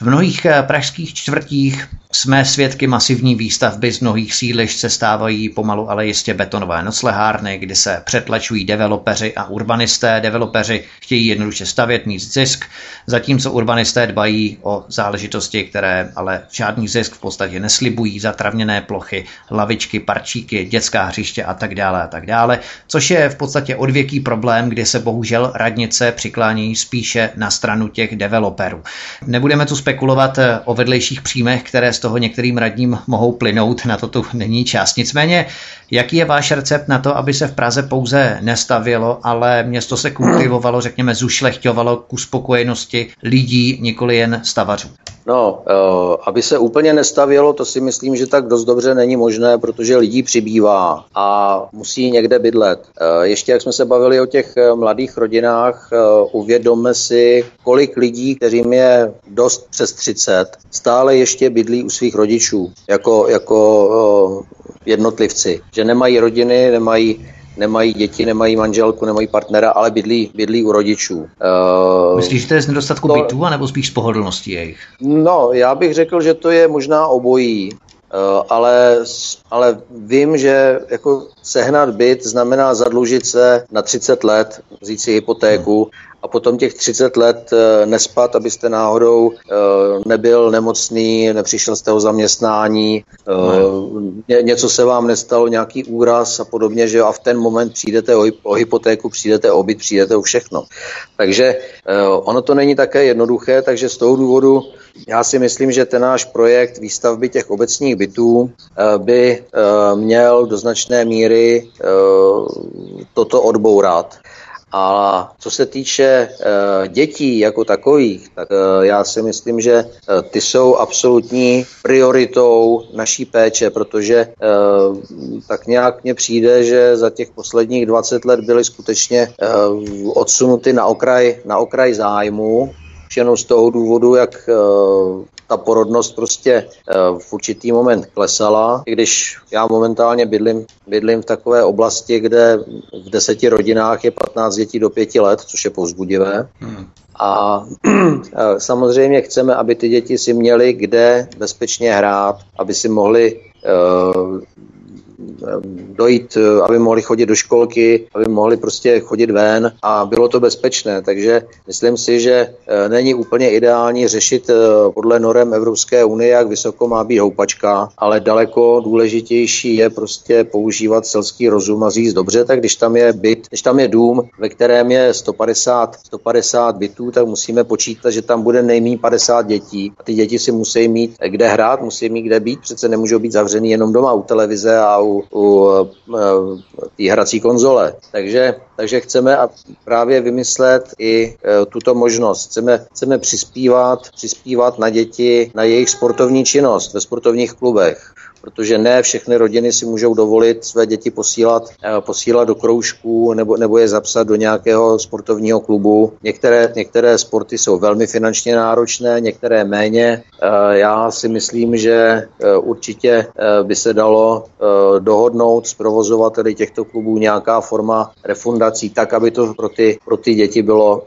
V mnohých eh, pražských čtvrtích jsme svědky masivní výstavby z mnohých sídlišť se stávají pomalu ale jistě betonové noclehárny, kdy se přetlačují developeři a urbanisté. Developeři chtějí jednoduše stavět, mít zisk, zatímco urbanisté dbají o záležitosti, které ale žádný zisk v podstatě neslibují, zatravněné plochy, lavičky, parčíky, dětská hřiště a tak dále a tak dále, což je v podstatě odvěký problém, kdy se bohužel radnice přiklání spíše na stranu těch developerů. Nebudeme tu spekulovat o vedlejších příjmech, které toho některým radním mohou plynout, na to tu není čas. Nicméně, jaký je váš recept na to, aby se v Praze pouze nestavělo, ale město se kultivovalo, řekněme, zušlechťovalo k uspokojenosti lidí, nikoli jen stavařů? No, eh, aby se úplně nestavělo, to si myslím, že tak dost dobře není možné, protože lidí přibývá a musí někde bydlet. Eh, ještě jak jsme se bavili o těch eh, mladých rodinách, uvědomme si, kolik lidí, kterým je dost přes 30, stále ještě bydlí u svých rodičů jako, jako jednotlivci, že nemají rodiny, nemají nemají děti, nemají manželku, nemají partnera, ale bydlí, bydlí u rodičů. Uh, Myslíš, že to je z nedostatku to, bytů, anebo spíš z pohodlnosti jejich? No, já bych řekl, že to je možná obojí. Uh, ale, ale vím, že jako sehnat byt znamená zadlužit se na 30 let, vzít si hypotéku a potom těch 30 let eh, nespat, abyste náhodou eh, nebyl nemocný, nepřišel z toho zaměstnání, eh, něco se vám nestalo, nějaký úraz a podobně, že a v ten moment přijdete o hypotéku, přijdete o byt, přijdete o všechno. Takže ono to není také jednoduché, takže z toho důvodu já si myslím, že ten náš projekt výstavby těch obecních bytů by měl do značné míry toto odbourat. A co se týče e, dětí jako takových, tak e, já si myslím, že e, ty jsou absolutní prioritou naší péče, protože tak nějak mně přijde, že za těch posledních 20 let byly skutečně odsunuty na okraj, na okraj zájmu, jenom z toho důvodu, jak ta porodnost prostě v určitý moment klesala, i když já momentálně bydlím, bydlím v takové oblasti, kde v deseti rodinách je 15 dětí do pěti let, což je povzbudivé. Hmm. A samozřejmě chceme, aby ty děti si měly kde bezpečně hrát, aby si mohli dojít, eh, aby mohli chodit do školky, aby mohli prostě chodit ven a bylo to bezpečné. Takže myslím si, že eh, není úplně ideální řešit eh, podle norem Evropské unie, jak vysoko má být houpačka, ale daleko důležitější je prostě používat selský rozum a říct dobře, tak když tam je byt, když tam je dům, ve kterém je 150, 150 bytů, tak musíme počítat, že tam bude nejméně 50 dětí a ty děti si musí mít kde hrát, musí mít kde být, přece nemůžou být zavřený jenom doma u televize a u, u eh, té hrací konzole. Takže, takže chceme právě vymyslet i eh, tuto možnost. Chceme, chceme přispívat, přispívat na děti, na jejich sportovní činnost ve sportovních klubech protože ne všechny rodiny si můžou dovolit své děti posílat, eh, posílat do kroužků nebo, nebo je zapsat do nějakého sportovního klubu. Některé, některé sporty jsou velmi finančně náročné, některé méně. Eh, já si myslím, že eh, určitě by se dalo dohodnout s provozovateli těchto klubů nějaká forma refundací, tak, aby to pro ty, pro ty děti bylo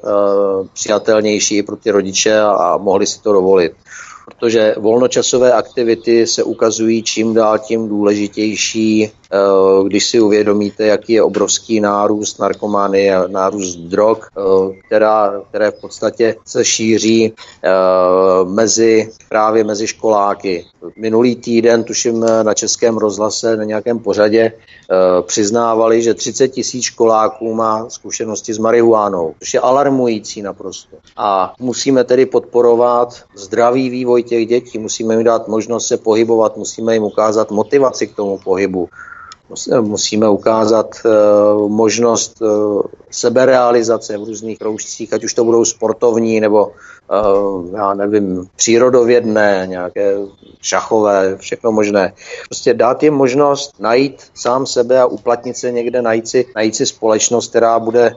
přijatelnější pro ty rodiče a mohli si to dovolit protože volnočasové aktivity se ukazují čím dál tím důležitější, eh, když si uvědomíte, jaký je obrovský nárůst narkomány a nárůst drog, eh, která, které v podstatě se šíří eh, mezi, právě mezi školáky. Minulý týden, tuším na Českém rozhlase, na nějakém pořadě, přiznávali, že 30 tisíc školáků má zkušenosti s marihuánou, což je alarmující naprosto. A musíme tedy podporovat zdravý vývoj těch dětí, musíme jim dát možnost se pohybovat, musíme jim ukázat motivaci k tomu pohybu, musíme ukázat uh, možnost uh, seberealizace v různých kroužcích, ať už to budou sportovní nebo uh, já nevím, přírodovědné, nějaké šachové, všechno možné. Prostě dát jim možnost najít sám sebe a uplatnit se někde, najít si, najít si společnost, která bude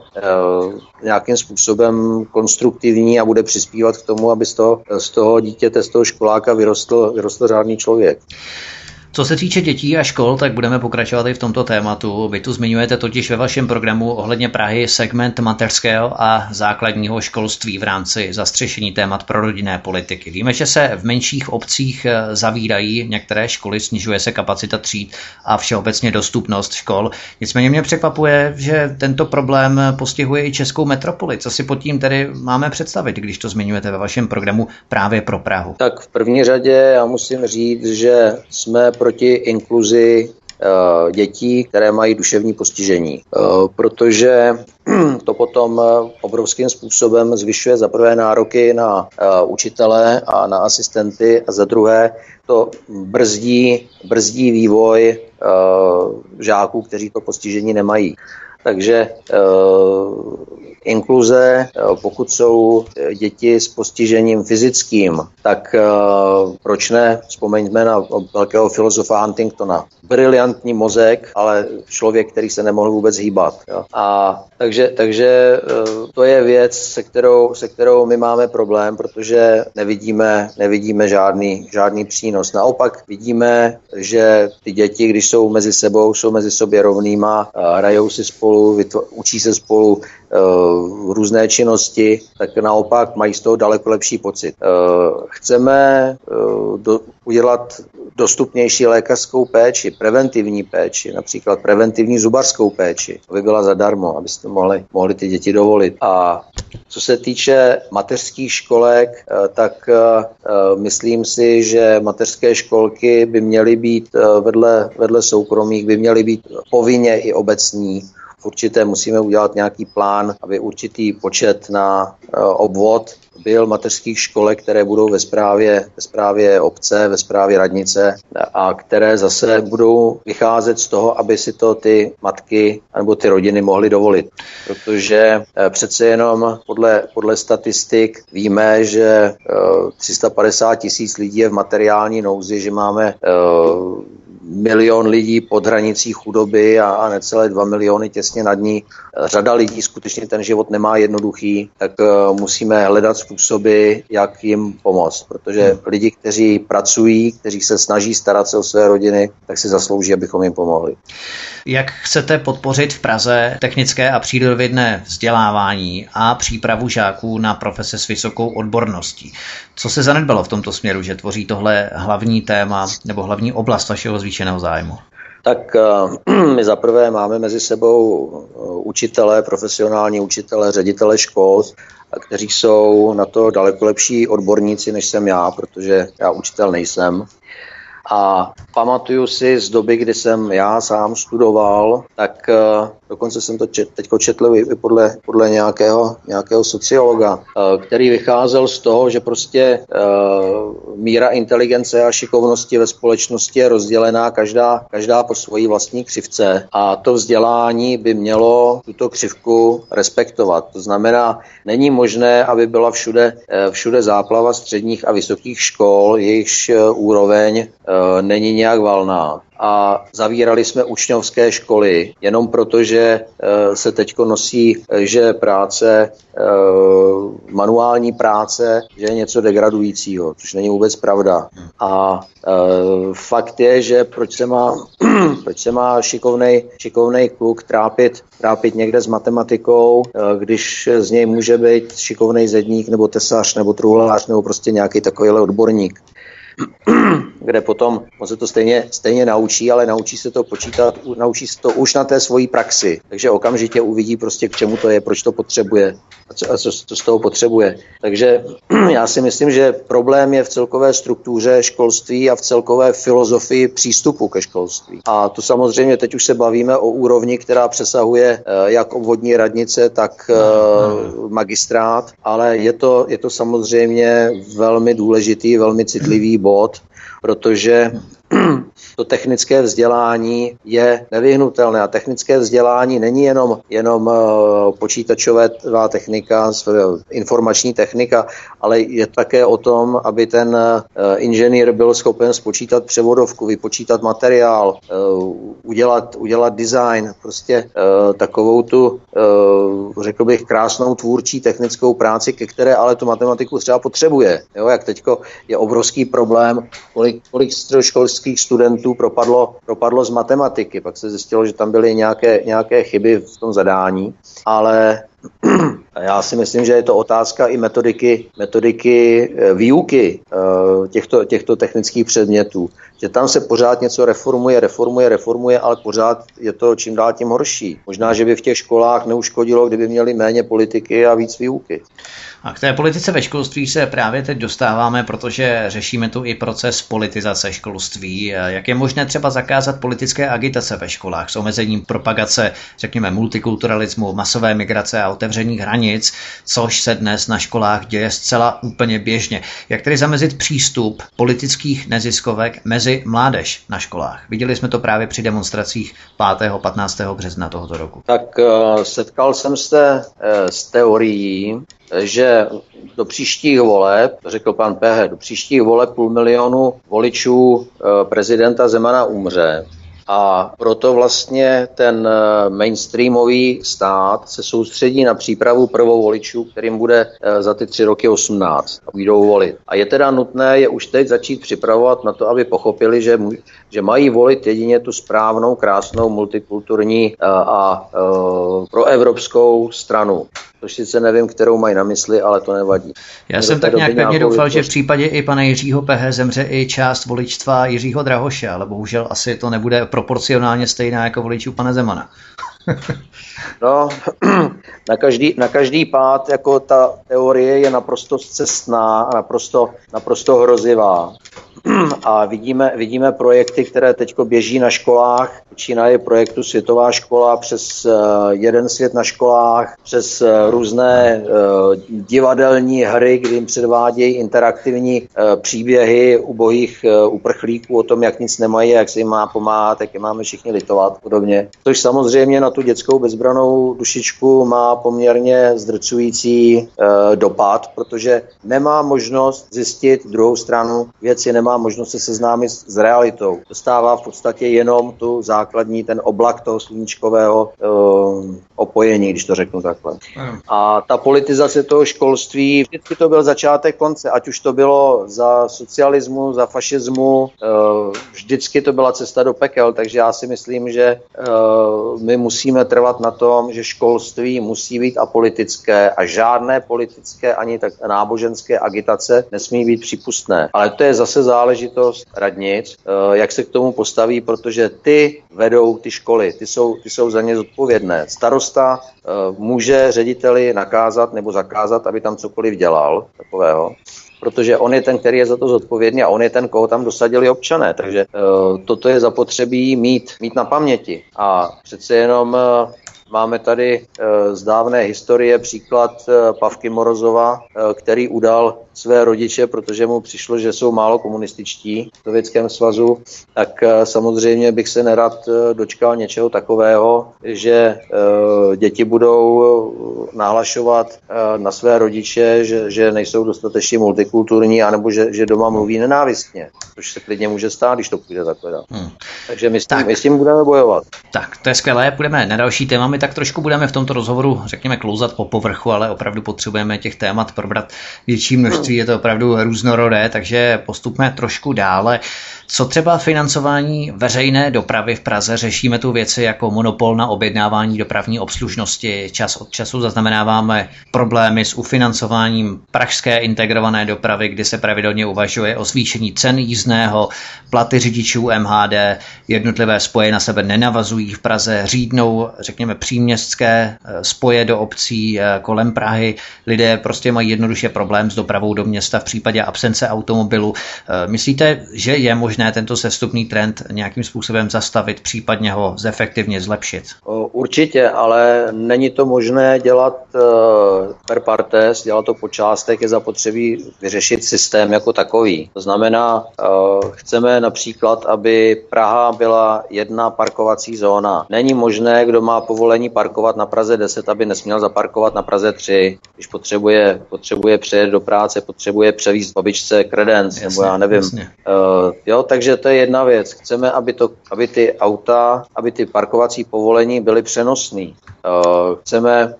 nějakým způsobem konstruktivní a bude přispívat k tomu, aby z toho, z toho dítěte, z toho školáka vyrostl, vyrostl řádný člověk. Co se týče dětí a škol, tak budeme pokračovat i v tomto tématu. Vy tu zmiňujete totiž ve vašem programu ohledně Prahy segment mateřského a základního školství v rámci zastřešení témat pro rodinné politiky. Víme, že se v menších obcích eh, zavírají některé školy, snižuje se kapacita tříd a všeobecně dostupnost škol. Nicméně mě překvapuje, že tento problém postihuje i českou metropoli. Co si pod tím tedy máme představit, když to zmiňujete ve vašem programu právě pro Prahu? Tak v první řadě já musím říct, že jsme proti inkluzi eh, dětí, které mají duševní postižení, eh, protože <clears throat> to potom eh, obrovským způsobem zvyšuje za prvé nároky na učitele a na asistenty a za druhé to brzdí, brzdí vývoj žáků, kteří to postižení nemají. Takže inkluze, eh, pokud jsou eh, děti s postižením fyzickým, tak eh, proč ne? Vzpomeňme na velkého filozofa Huntingtona. Briliantní mozek, ale člověk, který se nemohl vůbec hýbat. A takže, takže to je věc, se kterou, se kterou my máme problém, protože nevidíme, nevidíme žádný, žádný přínos. Naopak vidíme, že ty děti, když jsou mezi sebou, jsou mezi sobě rovnýma, hrajou si spolu, učí se spolu, různé činnosti, tak naopak mají z toho daleko lepší pocit. Eh, chceme eh, do, udělat dostupnější lékařskou péči, preventivní péči, například preventivní zubařskou péči, aby byla zadarmo, abyste mohli, mohli ty děti dovolit. A co se týče mateřských školek, eh, tak myslím si, že mateřské školky by měly být vedle, vedle soukromých, by měly být povinně i obecní určité musíme udělat nějaký plán, aby určitý počet na eh, obvod byl mateřských školek, které budou ve správě, ve správě obce, ve správě radnice a které zase budou vycházet z toho, aby si to ty matky nebo ty rodiny mohly dovolit. Protože eh, přece jenom podle, podle statistik víme, že 350 eh, tisíc lidí je v materiální nouzi, že máme milion lidí pod hranicí chudoby a, a necelé dva miliony těsně nad ní. Řada lidí skutečně ten život nemá jednoduchý, tak uh, musíme hledat způsoby, jak jim pomoct, protože hmm. lidi, kteří pracují, kteří se snaží starat se o své rodiny, tak si zaslouží, abychom jim pomohli. Jak chcete podpořit v Praze technické a přírodovědné vzdělávání a přípravu žáků na profese s vysokou odborností? Co se zanedbalo v tomto směru, že tvoří tohle hlavní téma nebo hlavní oblast vašeho zvýšeného zájmu? Tak uh, <clears throat> my zaprvé máme mezi sebou eh, učitele, profesionální učitele, ředitele škol, kteří jsou na to daleko lepší odborníci, než jsem já, protože já učitel nejsem. A pamatuju si z doby, kdy jsem já sám studoval, tak uh, dokonce jsem to čet, teď četl i podle, podle nějakého, nějakého sociologa, uh, který vycházel z toho, že prostě uh, míra inteligence a šikovnosti ve společnosti je rozdělená každá, každá po svojí vlastní křivce a to vzdělání by mělo tuto křivku respektovat. To znamená, není možné, aby byla všude, všude záplava středních a vysokých škol, jejichž úroveň není nějak valná a zavírali jsme učňovské školy jenom proto, že eh, se teď nosí, eh, že práce, eh, manuální práce, že je něco degradujícího, což není vůbec pravda. A fakt je, že proč se má, <clears throat> proč se má šikovnej, šikovnej kluk trápit, trápit někde s matematikou, když z něj může být šikovnej zedník nebo tesař nebo truhlář nebo prostě nějaký takovýhle odborník kde potom on se to stejně, stejně naučí, ale naučí se to počítat, naučí se to už na té svojí praxi. Takže okamžitě uvidí prostě, k čemu to je, proč to potřebuje a co, a co, co z toho potřebuje. Takže <clears throat> já si myslím, že problém je v celkové struktuře školství a v celkové filozofii přístupu ke školství. A to samozřejmě teď už se bavíme o úrovni, která přesahuje eh, jak obvodní radnice, tak eh, magistrát, ale je to, je to samozřejmě velmi důležitý, velmi citlivý bod, protože <clears throat> to technické vzdělání je nevyhnutelné. A technické vzdělání není jenom, jenom eh, počítačová technika, informační technika, ale je také o tom, aby ten eh, inženýr byl schopen spočítat převodovku, vypočítat materiál, eh, udělat, udělat design, prostě takovou tu, řekl bych, krásnou tvůrčí technickou práci, ke které ale tu matematiku třeba potřebuje. Jo, jak teďko je obrovský problém, kolik, kolik středoškolských studentů propadlo, propadlo z matematiky. Pak se zjistilo, že tam byly nějaké, nějaké chyby v tom zadání, ale já si myslím, že je to otázka i metodiky, metodiky eh, výuky eh, těchto, těchto technických předmětů. Že tam se pořád něco reformuje, reformuje, reformuje, ale pořád je to čím dál tím horší. Možná, že by v těch školách neuškodilo, kdyby měli méně politiky a víc výuky. A k té politice ve školství se právě teď dostáváme, protože řešíme tu i proces politizace školství. Jak je možné třeba zakázat politické agitace ve školách s omezením propagace, řekněme, multikulturalismu, masové migrace a otevřených hranic, což se dnes na školách děje zcela úplně běžně. Jak tedy zamezit přístup politických neziskovek mezi mládež na školách? Viděli jsme to právě při demonstracích 5. 15. března tohoto roku. Tak uh, setkal jsem se uh, s teorií, že do příštích voleb, řekl pan Pehe, do příštích voleb půl milionu voličů eh, prezidenta Zemana umře. A proto vlastně ten eh, mainstreamový stát se soustředí na přípravu prvou voličů, kterým bude eh, za ty tři roky 18 a budou volit. A je teda nutné je už teď začít připravovat na to, aby pochopili, že, že mají volit jedině tu správnou, krásnou, multikulturní a, a proevropskou stranu což sice nevím, kterou mají na mysli, ale to nevadí. Já jsem tak nějak pevně doufal, že v případě i pana Jiřího Pehe zemře i část voličstva Jiřího Drahoše, ale bohužel asi to nebude proporcionálně stejná jako voličů pana Zemana. <laughs> no, <clears throat> na každý, na každý pád jako ta teorie je naprosto cestná a naprosto, naprosto hrozivá a vidíme, vidíme projekty, které teď běží na školách. je projektu Světová škola přes uh, jeden svět na školách, přes uh, různé uh, divadelní hry, kdy jim předvádějí interaktivní příběhy ubohých uprchlíků o tom, jak nic nemají, jak se jim má pomáhat, jak je máme všichni litovat podobně. Což samozřejmě na tu dětskou bezbranou dušičku má poměrně zdrcující dopad, protože nemá možnost zjistit druhou stranu věci, nemá možnost se seznámit s realitou. Dostává v podstatě jenom tu základní, ten oblak toho sluníčkového opojení, když to řeknu takhle. A ta politizace toho školství, vždycky to byl začátek konce, ať už to bylo za socialismu, za fašismu, eh, vždycky to byla cesta do pekel, takže já si myslím, že eh, my musíme trvat na tom, že školství musí být apolitické a žádné politické ani tak náboženské agitace nesmí být přípustné. Ale to je zase záležitost radnic, eh, jak se k tomu postaví, protože ty vedou ty školy, ty jsou, ty jsou za ně zodpovědné. Starosta může řediteli nakázat nebo zakázat, aby tam cokoliv dělal takového protože on je ten, který je za to zodpovědný a on je ten, koho tam dosadili občané. Takže uh, toto je zapotřebí mít, mít na paměti. A přece jenom uh, Máme tady uh, z dávné historie příklad uh, Pavky Morozova, uh, který udal své rodiče, protože mu přišlo, že jsou málo komunističtí v Sovětském svazu, tak eh, samozřejmě bych se nerad eh, dočkal něčeho takového, že eh, děti budou nahlašovat na své rodiče, že, že nejsou dostatečně multikulturní, anebo že, že doma mluví nenávistně, což se klidně může stát, když to půjde takhle. Hmm. Takže my s, tím, tak. my s tím budeme bojovat. Tak, to je skvělé, půjdeme na další téma. My tak trošku budeme v tomto rozhovoru, řekněme, klouzat po povrchu, ale opravdu potřebujeme těch témat probrat větší množství školství je to opravdu různorodé, takže postupme trošku dále. Co třeba financování veřejné dopravy v Praze? Řešíme tu věci jako monopol na objednávání dopravní obslužnosti. Čas od času zaznamenáváme problémy s ufinancováním pražské integrované dopravy, kdy se pravidelně uvažuje o zvýšení cen jízdného, platy řidičů MHD, jednotlivé spoje na sebe nenavazují v Praze, řídnou, řekněme, příměstské eh, spoje do obcí eh, kolem Prahy. Lidé prostě mají jednoduše problém s dopravou do města v případě absence automobilu. Eh, myslíte, že je možné tento sestupný trend nějakým způsobem zastavit, případně ho zefektivně zlepšit? Určitě, ale není to možné dělat per partes, dělat to po částech, je zapotřebí vyřešit systém jako takový. To znamená, chceme například, aby Praha byla jedna parkovací zóna. Není možné, kdo má povolení parkovat na Praze 10, aby nesměl zaparkovat na Praze 3, když potřebuje, potřebuje přejet do práce, potřebuje převízt babičce kredenc, nebo já nevím. Jasně. Uh, jo, takže to je jedna věc. Chceme, aby, to, aby ty auta, aby ty parkovací povolení byly přenosný. Uh, chceme, uh,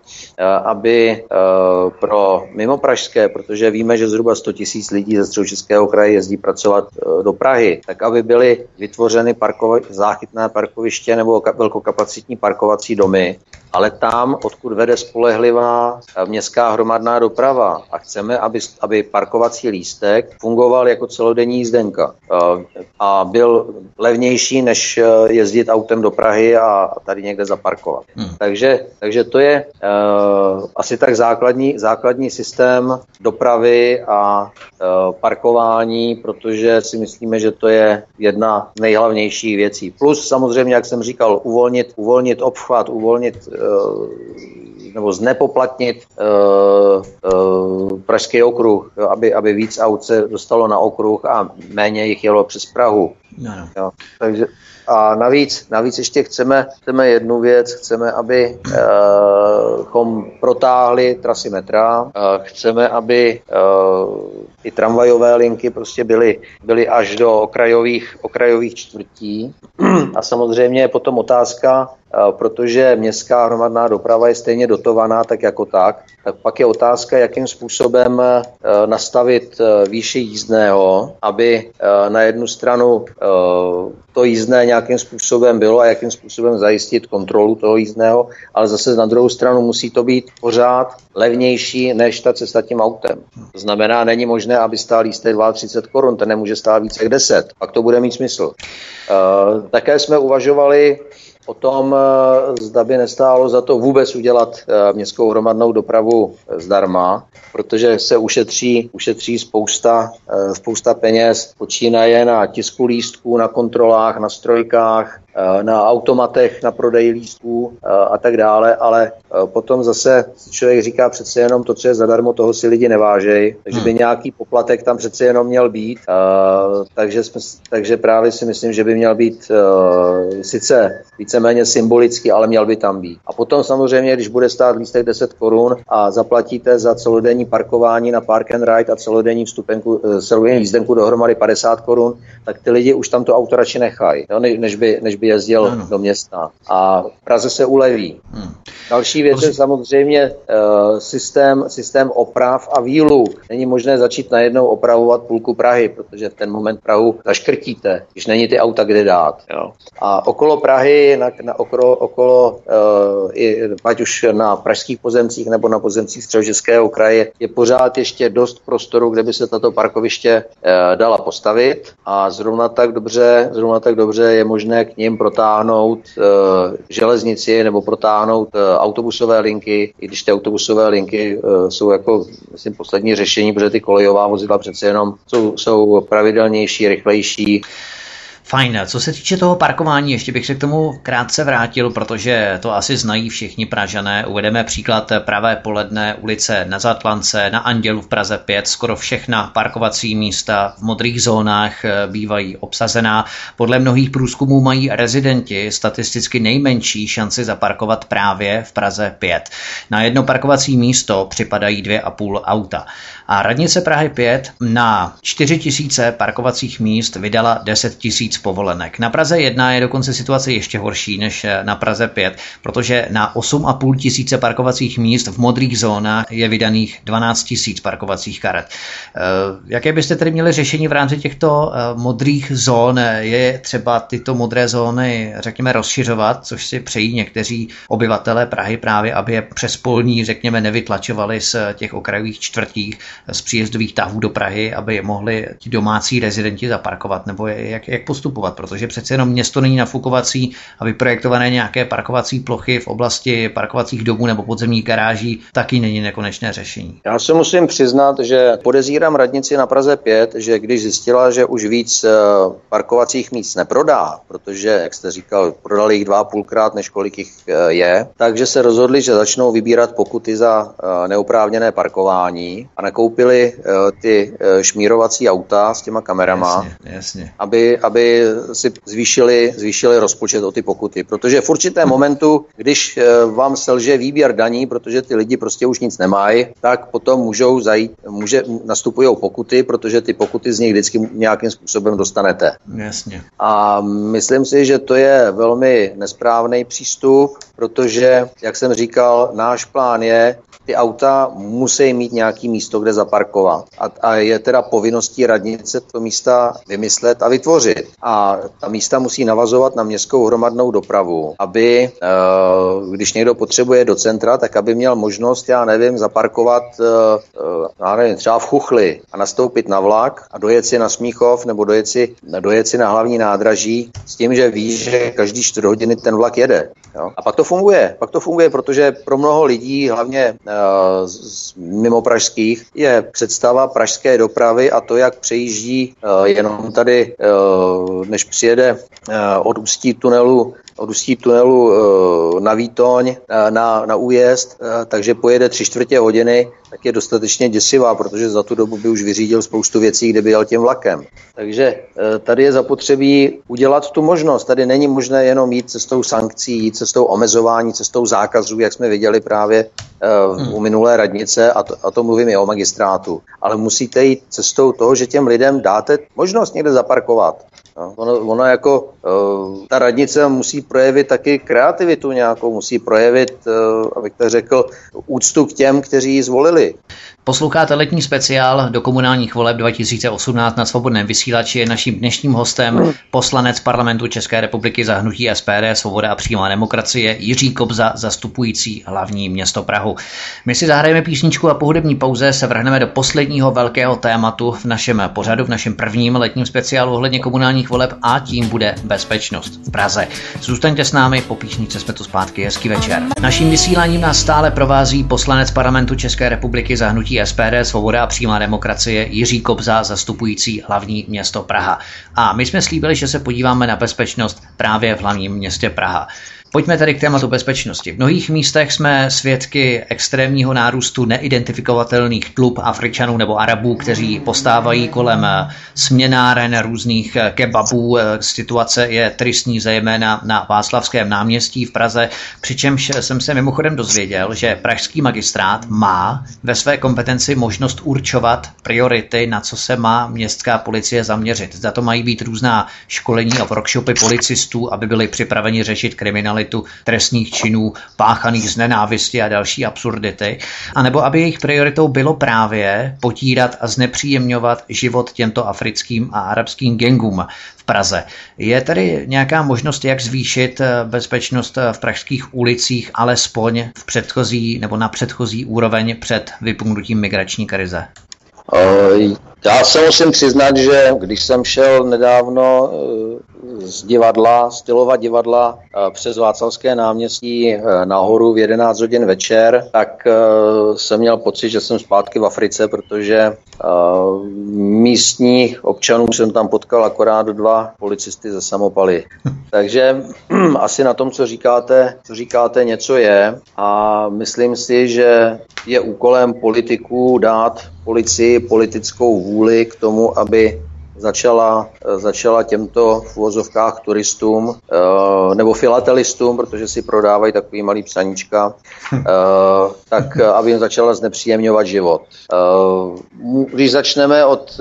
aby uh, pro mimopražské, protože víme, že zhruba 100 tisíc lidí ze středočeského kraje jezdí pracovat uh, do Prahy, tak aby byly vytvořeny parkova- záchytné parkoviště nebo ka- velkokapacitní parkovací domy, ale tam, odkud vede spolehlivá městská hromadná doprava. A chceme, aby, aby parkovací lístek fungoval jako celodenní jízdenka a byl levnější, než jezdit autem do Prahy a tady někde zaparkovat. Hmm. Takže, takže to je uh, asi tak základní, základní systém dopravy a uh, parkování, protože si myslíme, že to je jedna z nejhlavnějších věcí. Plus samozřejmě, jak jsem říkal, uvolnit, uvolnit obchvat, uvolnit nebo znepoplatnit uh, uh, Pražský okruh, jo, aby, aby víc aut se dostalo na okruh a méně jich jelo přes Prahu. No, no. Jo, takže a navíc, navíc ještě chceme, chceme jednu věc, chceme, aby uh, protáhli trasy metra, chceme, aby i tramvajové linky prostě byly, byly až do okrajových, okrajových čtvrtí. <clears throat> A samozřejmě je potom otázka, protože městská hromadná doprava je stejně dotovaná tak jako tak, tak pak je otázka, jakým způsobem nastavit výši jízdného, aby na jednu stranu to jízdné nějakým způsobem bylo a jakým způsobem zajistit kontrolu toho jízdného, ale zase na druhou stranu musí to být pořád levnější než ta cesta tím autem. To znamená, není možné, aby stál lístek 32 korun, ten nemůže stát více jak 10, pak to bude mít smysl. Také jsme uvažovali o tom, eh, zda by nestálo za to vůbec udělat eh, městskou hromadnou dopravu eh, zdarma, protože se ušetří, ušetří spousta, spousta peněz, počínaje na tisku lístků, na kontrolách, na strojkách, na automatech, na prodej lístků a tak dále, ale potom zase člověk říká přece jenom to, co je zadarmo, toho si lidi nevážejí, takže by hmm. nějaký poplatek tam přece jenom měl být, takže, jsme, takže právě si myslím, že by měl být sice víceméně symbolický, ale měl by tam být. A potom samozřejmě, když bude stát lístek 10 korun a zaplatíte za celodenní parkování na Park and Ride a celodenní vstupenku, eh, celodenní jízdenku dohromady 50 korun, tak ty lidi už tam to auto radši nechají, než, by, než by jezdil ano. do města. A v Praze se uleví. Hmm. Další věc je samozřejmě uh, systém, systém oprav a výluk. Není možné začít najednou opravovat půlku Prahy, protože v ten moment Prahu zaškrtíte, když není ty auta kde dát. Jo. A okolo Prahy, na, na okolo, okolo uh, i, ať už na pražských pozemcích nebo na pozemcích středočeského kraje, je pořád ještě dost prostoru, kde by se tato parkoviště uh, dala postavit a zrovna tak dobře, zrovna tak dobře je možné k ním protáhnout uh, železnici nebo protáhnout uh, autobusové linky, i když ty autobusové linky uh, jsou jako, myslím, poslední řešení, protože ty kolejová vozidla přece jenom jsou, jsou pravidelnější, rychlejší. Fajn. Co se týče toho parkování, ještě bych se k tomu krátce vrátil, protože to asi znají všichni Pražané. Uvedeme příklad pravé poledne ulice na Zatlance, na Andělu v Praze 5. Skoro všechna parkovací místa v modrých zónách eh, bývají obsazená. Podle mnohých průzkumů mají rezidenti statisticky nejmenší šanci zaparkovat právě v Praze 5. Na jedno parkovací místo připadají dvě a půl auta. A radnice Prahy 5 na 4 tisíce parkovacích míst vydala 10 povolenek. Na Praze 1 je dokonce situace ještě horší než na Praze 5, protože na 8,5 tisíce parkovacích míst v modrých zónách je vydaných 12 tisíc parkovacích karet. Eh, jaké byste tedy měli řešení v rámci těchto eh, modrých zón? Je třeba tyto modré zóny, řekněme, rozšiřovat, což si přejí někteří obyvatelé Prahy právě, aby je přes polní, řekněme, nevytlačovali z těch okrajových čtvrtích, z příjezdových tahů do Prahy, aby mohli ti domácí rezidenti zaparkovat, nebo jak, jak postupovat, protože přece jenom město není nafukovací a vyprojektované nějaké parkovací plochy v oblasti parkovacích domů nebo podzemních garáží taky není nekonečné řešení. Já se musím přiznat, že podezírám radnici na Praze 5, že když zjistila, že už víc eh, parkovacích míst neprodá, protože, jak jste říkal, prodali jich dva a půlkrát, než kolik jich eh, je, takže se rozhodli, že začnou vybírat pokuty za eh, neoprávněné parkování a nakoupili koupili ty šmírovací auta s těma kamerama, jasně, jasně. Aby, aby si zvýšili, zvýšili rozpočet o ty pokuty. Protože v určitém momentu, když uh, vám selže výběr daní, protože ty lidi prostě už nic nemají, tak potom můžou zajít, může, nastupují pokuty, protože ty pokuty z nich vždycky nějakým způsobem dostanete. Jasně. A myslím si, že to je velmi nesprávný přístup, protože, jak jsem říkal, náš plán je, ty auta musí mít nějaký místo, kde zaparkovat. A, a je teda povinností radnice to místa vymyslet a vytvořit. A ta místa musí navazovat na městskou hromadnou dopravu, aby, eh, když někdo potřebuje do centra, tak aby měl možnost, já nevím, zaparkovat eh, eh, já nevím, třeba v Chuchli a nastoupit na vlak a dojet si na Smíchov nebo dojet si, dojet si na hlavní nádraží s tím, že ví, že každý čtvrt hodiny ten vlak jede. Jo? A pak to funguje. Pak to funguje, protože pro mnoho lidí, hlavně uh, z, mimo pražských, je představa pražské dopravy a to, jak přejíždí uh, jenom tady, uh, než přijede uh, od ústí tunelu od ústí tunelu na Výtoň na, na újezd, takže pojede tři čtvrtě hodiny, tak je dostatečně děsivá, protože za tu dobu by už vyřídil spoustu věcí, kde by jel tím vlakem. Takže tady je zapotřebí udělat tu možnost. Tady není možné jenom jít cestou sankcí, jít cestou omezování, cestou zákazů, jak jsme viděli právě u minulé radnice, a to, a to mluvím i o magistrátu. Ale musíte jít cestou toho, že těm lidem dáte možnost někde zaparkovat. No, ono, ono jako uh, ta radnice musí projevit taky kreativitu nějakou, musí projevit, uh, abych to řekl, úctu k těm, kteří ji zvolili. Posloucháte letní speciál do komunálních voleb 2018 na svobodném vysílači. Naším dnešním hostem poslanec parlamentu České republiky za hnutí SPD, Svoboda a přímá demokracie Jiří Kobza, zastupující hlavní město Prahu. My si zahrajeme písničku a po hudební pauze se vrhneme do posledního velkého tématu v našem pořadu, v našem prvním letním speciálu ohledně komunálních voleb a tím bude bezpečnost v Praze. Zůstaňte s námi, po písničce jsme tu zpátky, hezký večer. Naším vysíláním nás stále provází poslanec parlamentu České republiky za hnutí SPD, Svoboda a přímá demokracie Jiří Kobza, zastupující hlavní město Praha. A my jsme slíbili, že se podíváme na bezpečnost právě v hlavním městě Praha. Pojďme tedy k tématu bezpečnosti. V mnohých místech jsme svědky extrémního nárůstu neidentifikovatelných tlub Afričanů nebo Arabů, kteří postávají kolem směnáren různých kebabů. Situace je tristní zejména na Václavském náměstí v Praze, přičemž jsem se mimochodem dozvěděl, že pražský magistrát má ve své kompetenci možnost určovat priority, na co se má městská policie zaměřit. Zda to mají být různá školení a workshopy policistů, aby byli připraveni řešit kriminalitu kriminalitu, trestných činů páchaných z nenávisti a další absurdity, anebo aby jejich prioritou bylo právě potírat a znepříjemňovat život těmto africkým a arabským gengům v Praze. Je tedy nějaká možnost, jak zvýšit eh, bezpečnost eh, v pražských ulicích, alespoň v předchozí nebo na předchozí úroveň před vypuknutím migrační krize? Eh, já se musím přiznat, že když jsem šel nedávno z divadla, z Tylova divadla eh, přes Václavské náměstí eh, nahoru v 11 hodin večer, tak eh, jsem měl pocit, že jsem zpátky v Africe, protože místních občanů jsem tam potkal akorát dva policisty ze samopaly. <laughs> Takže <clears throat> asi na tom, co říkáte, co říkáte, něco je a myslím si, že je úkolem politiků dát policii politickou vůli k tomu, aby začala, začala těmto v uvozovkách turistům eh, nebo filatelistům, protože si prodávají takový malý psaníčka, eh, <laughs> tak aby jim začala znepříjemňovat život. Eh, když začneme od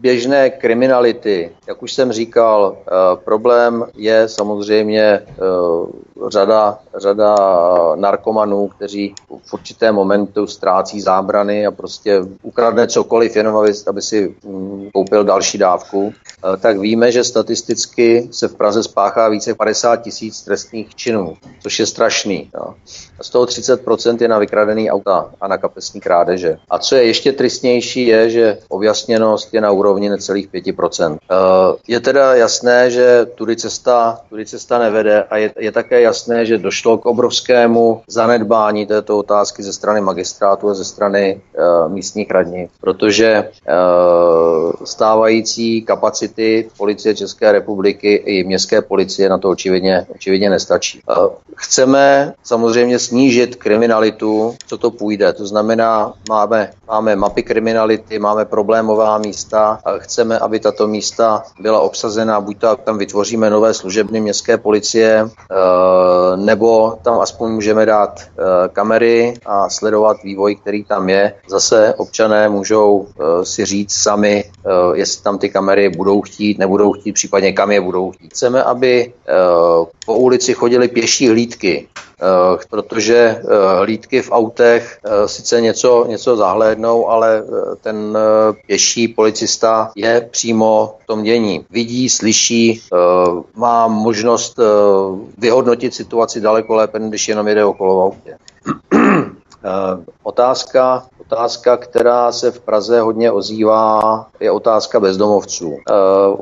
běžné kriminality, jak už jsem říkal, problém je samozřejmě řada, řada narkomanů, kteří v určitém momentu ztrácí zábrany a prostě ukradne cokoliv, jenom aby, aby si mm, koupil další dávku, eh, tak víme, že statisticky se v Praze spáchá více 50 tisíc trestných činů, což je strašný. Jo. A z toho 30% je na vykradený auta a na kapesní krádeže. A co je ještě tristnější, je, že objasněnost je na úrovni necelých 5%. Eh, je teda jasné, že tudy cesta, tudy cesta nevede a je, je také jasné, že došlo k obrovskému zanedbání této otázky ze strany magistrátu a ze strany uh, místních radních, protože uh, stávající kapacity policie České republiky i městské policie na to očividně, očividně nestačí. Uh, chceme samozřejmě snížit kriminalitu, co to půjde. To znamená, máme, máme mapy kriminality, máme problémová místa a chceme, aby tato místa byla obsazena, buď to tam vytvoříme nové služebny městské policie, nebo tam aspoň můžeme dát eh, kamery a sledovat vývoj, který tam je. Zase občané můžou eh, si říct sami, eh, jestli tam ty kamery budou chtít, nebudou chtít, případně kam je budou chtít. Chceme, aby po ulici chodili pěší hlídky, protože hlídky v autech sice něco, něco zahlédnou, ale ten pěší policista je přímo v tom dění. Vidí, slyší, má možnost vyhodnotit situaci daleko lépe, když jenom jede okolo v autě. Otázka, otázka, která se v Praze hodně ozývá, je otázka bezdomovců.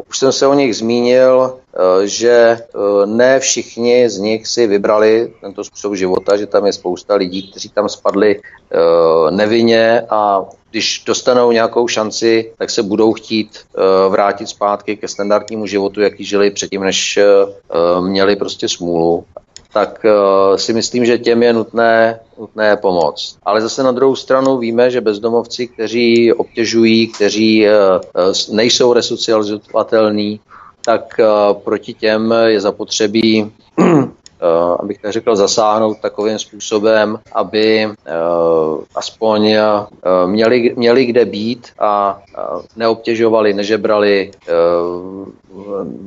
Už jsem se o nich zmínil, že uh, ne všichni z nich si vybrali tento způsob života, že tam je spousta lidí, kteří tam spadli nevinně a když dostanou nějakou šanci, tak se budou chtít vrátit zpátky ke standardnímu životu, jaký žili předtím, než měli prostě smůlu tak uh, si myslím, že těm je nutné, nutné pomoct. Ale zase na druhou stranu víme, že bezdomovci, kteří obtěžují, kteří uh, nejsou resocializovatelní, tak uh, proti těm je zapotřebí Uh, <clears throat> abych tak řekl, zasáhnout takovým způsobem, aby uh, aspoň uh, měli, měli kde být a neobtěžovali, nežebrali,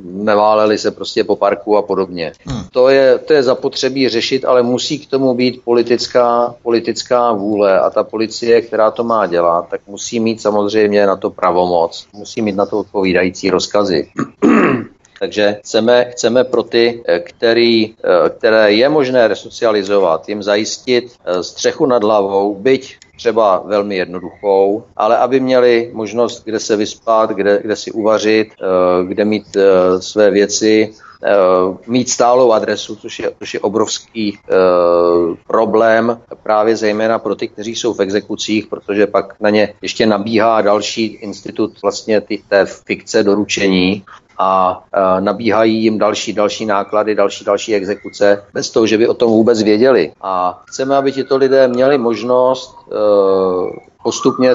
neváleli se prostě po parku a podobně. Hmm. To, je, to je zapotřebí řešit, ale musí k tomu být politická, politická vůle a ta policie, která to má dělat, tak musí mít samozřejmě na to pravomoc, musí mít na to odpovídající rozkazy. Takže chceme, chceme pro ty, eh, který, eh, které je možné resocializovat, jim zajistit eh, střechu nad hlavou, byť třeba velmi jednoduchou, ale aby měli možnost, kde se vyspat, kde, kde si uvařit, kde mít své věci, mít stálou adresu, což je, což je obrovský problém právě zejména pro ty, kteří jsou v exekucích, protože pak na ně ještě nabíhá další institut vlastně ty, té fikce doručení a nabíhají jim další, další náklady, další, další exekuce, bez toho, že by o tom vůbec věděli. A chceme, aby tito lidé měli možnost e, postupně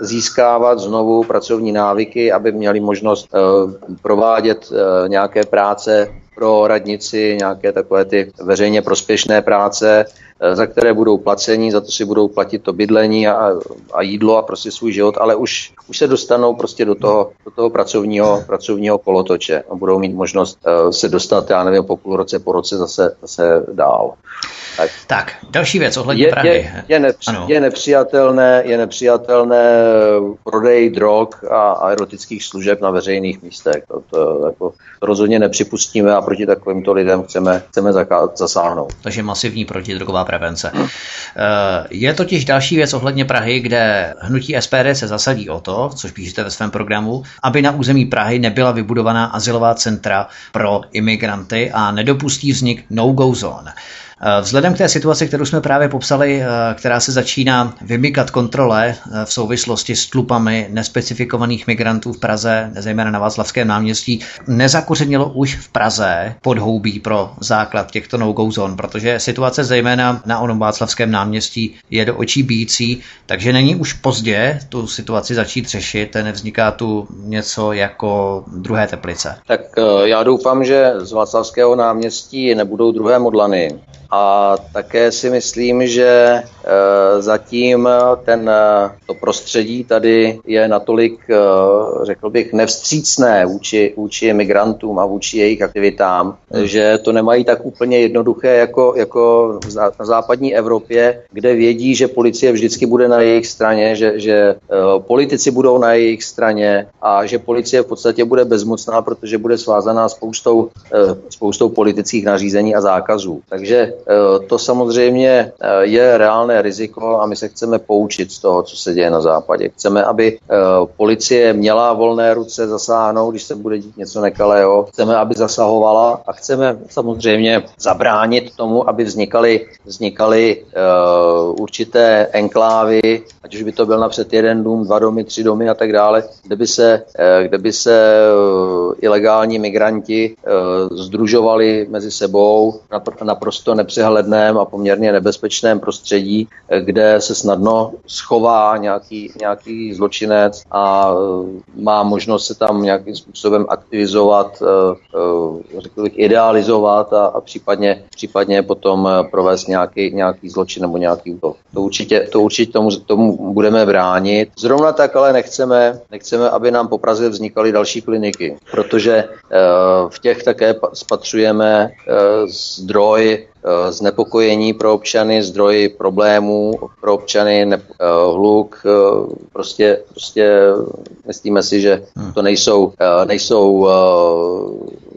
získávat znovu pracovní návyky, aby měli možnost e, provádět e, nějaké práce pro radnici, nějaké takové ty veřejně prospěšné práce, Eh, za které budou placení, za to si budou platit to bydlení a, a jídlo a prostě svůj život, ale už, už se dostanou prostě do toho, do toho pracovního, pracovního kolotoče a budou mít možnost uh, se dostat, já nevím, po půl roce, po roce zase, zase dál. Tak, tak další věc ohledně je, Prahy. Je, je, nepři, je, nepřijatelné, je nepřijatelné prodej drog a, a erotických služeb na veřejných místech. To, to, jako, to rozhodně nepřipustíme a proti takovýmto lidem chceme, chceme zasáhnout. Takže masivní protidrogová prevence. Eh, je totiž další věc ohledně Prahy, kde hnutí SPD se zasadí o to, což píšete ve svém programu, aby na území Prahy nebyla vybudovaná asilová centra pro imigranty a nedopustí vznik no-go zone. Eh, vzhledem k té situaci, kterou jsme právě popsali, eh, která se začíná vymykat kontrole eh, v souvislosti s tlupami nespecifikovaných migrantů v Praze, zejména na Václavském náměstí, nezakořenilo už v Praze podhoubí pro základ těchto no-go zón, protože situace zejména na onom Václavském náměstí je do očí bíjící, takže není už pozdě tu situaci začít řešit, nevzniká tu něco jako druhé teplice. Tak já doufám, že z Václavského náměstí nebudou druhé modlany. A také si myslím, že e, zatím ten, e, to prostředí tady je natolik, řekl bych, nevstřícné vůči, vůči migrantům a vůči jejich aktivitám, hmm. že to nemají tak úplně jednoduché jako, jako v západní Evropě, kde vědí, že policie vždycky bude na jejich straně, že, že politici budou na jejich straně a že policie v podstatě bude bezmocná, protože bude svázaná spoustou, spoustou politických nařízení a zákazů. Takže Eh, to samozřejmě eh, je reálné riziko a my se chceme poučit z toho, co se děje na západě. Chceme, aby eh, policie měla volné ruce zasáhnout, když se bude dít něco nekalého. Chceme, aby zasahovala a chceme samozřejmě zabránit tomu, aby vznikaly, vznikaly určité enklávy, ať už by to byl napřed jeden dům, dva domy, tři domy a tak dále, kde by se, kde by se ilegální migranti združovali mezi sebou naprosto nepřehledně nepřehledném a poměrně nebezpečném prostředí, kde se snadno schová nějaký, nějaký zločinec a e, má možnost se tam nějakým způsobem aktivizovat, e, e, řekl bych, idealizovat a, a případně, případně potom provést nějaký, nějaký zločin nebo nějaký útok. To určitě, to určitě tomu, tomu budeme bránit. Zrovna tak ale nechceme, nechceme, aby nám po Praze vznikaly další kliniky, protože v těch také spatřujeme zdroj Eh, znepokojení pro občany, zdroj problémů pro občany, ne, eh, hluk, eh, prostě, prostě myslíme si, že hmm. to nejsou, nejsou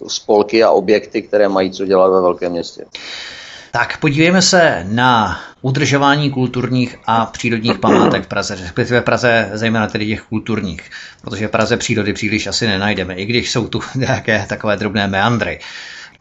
spolky a objekty, které mají co dělat ve velkém městě. Tak podívejme se na udržování kulturních a přírodních památek v Praze, respektive v Praze zejména tedy těch kulturních, protože v Praze přírody příliš asi nenajdeme, i když jsou tu <laughs> nějaké takové drobné meandry.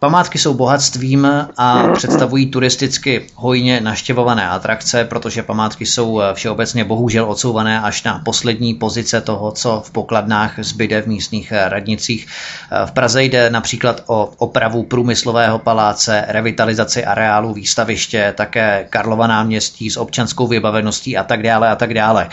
Památky jsou bohatstvím a představují turisticky hojně naštěvované atrakce, protože památky jsou eh, všeobecně bohužel odsouvané až na poslední pozice toho, co v pokladnách zbyde v místních eh, radnicích. Eh, v Praze jde například o opravu průmyslového paláce, revitalizaci areálu výstaviště, také Karlova náměstí s občanskou vybaveností a tak dále a tak dále.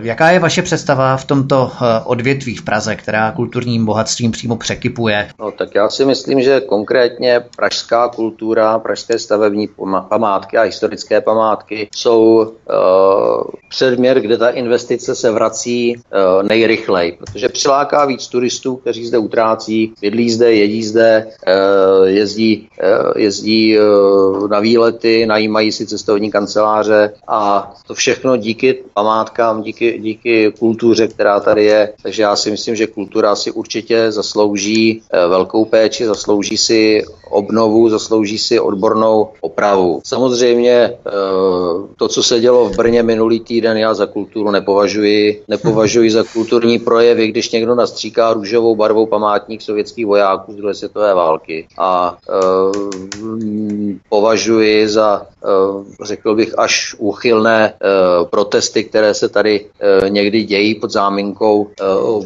Jaká je vaše představa v tomto odvětví v Praze, která kulturním bohatstvím přímo překypuje? No, tak já si myslím, že konkrétně pražská kultura, pražské stavební památky a historické památky jsou uh, předměr, kde ta investice se vrací uh, nejrychleji, protože přiláká víc turistů, kteří zde utrácí, bydlí zde, jedí zde, uh, jezdí, uh, jezdí uh, na výlety, najímají si cestovní kanceláře a to všechno díky památkám, díky, díky kultuře, která tady je. Takže já si myslím, že kultura si určitě zaslouží uh, velkou péči, zaslouží si obnovu, zaslouží si odbornou opravu. Samozřejmě eh, to, co se dělo v Brně minulý týden, já za kulturu nepovažuji. Nepovažuji za kulturní projevy, když někdo nastříká růžovou barvou památník sovětských vojáků z druhé světové války. A uh, považuji za, uh, řekl bych, až úchylné protesty, které se tady někdy dějí pod záminkou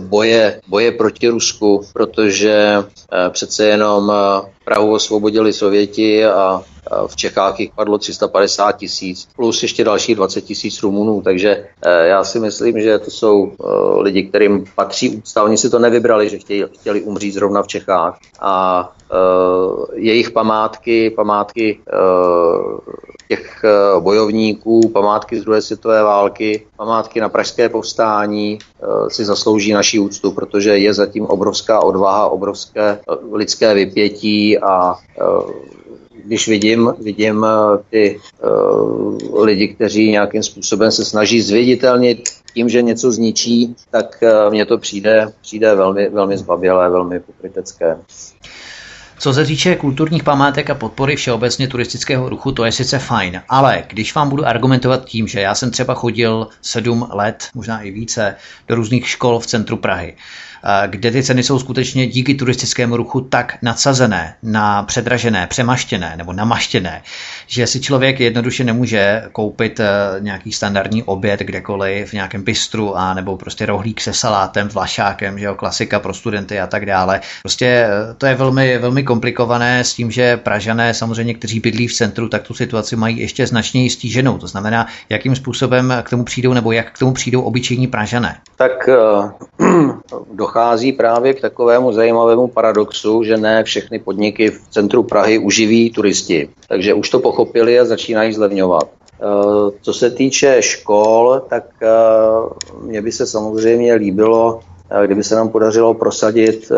boje, boje proti Rusku, protože přece jenom Prahu osvobodili Sověti a v Čechách jich padlo 350 tisíc, plus ještě další 20 tisíc Rumunů, takže eh, já si myslím, že to jsou eh, lidi, kterým patří úcta. Oni si to nevybrali, že chtěli, chtěli umřít zrovna v Čechách a jejich památky, památky těch bojovníků, památky z druhé světové války, památky na pražské povstání si zaslouží naší úctu, protože je zatím obrovská odvaha, obrovské lidské vypětí a když vidím, vidím eh, ty uh, lidi, kteří nějakým způsobem se snaží zviditelnit tím, že něco zničí, tak uh, mně to přijde, přijde velmi, velmi zbabělé, velmi pokrytecké. Co se týče kulturních památek a podpory všeobecně turistického ruchu, to je sice fajn, ale když vám budu argumentovat tím, že já jsem třeba chodil sedm let, možná i více, do různých škol v centru Prahy, kde ty ceny jsou skutečně díky turistickému ruchu tak nadsazené, na předražené, přemaštěné nebo namaštěné, že si člověk jednoduše nemůže koupit eh, nějaký standardní oběd kdekoliv v nějakém bistru a nebo prostě rohlík se salátem, vlašákem, že jo, klasika pro studenty a tak dále. Prostě eh, to je velmi, velmi komplikované s tím, že Pražané samozřejmě, kteří bydlí v centru, tak tu situaci mají ještě značně stíženou. To znamená, jakým způsobem k tomu přijdou nebo jak k tomu přijdou obyčejní Pražané. Tak <clears throat> uh, dochází právě k takovému zajímavému paradoxu, že ne všechny podniky v centru Prahy uživí turisti. Takže už to pochopili a začínají zlevňovat. Eh, co se týče škol, tak eh, mně by se samozřejmě líbilo, kdyby se nám podařilo prosadit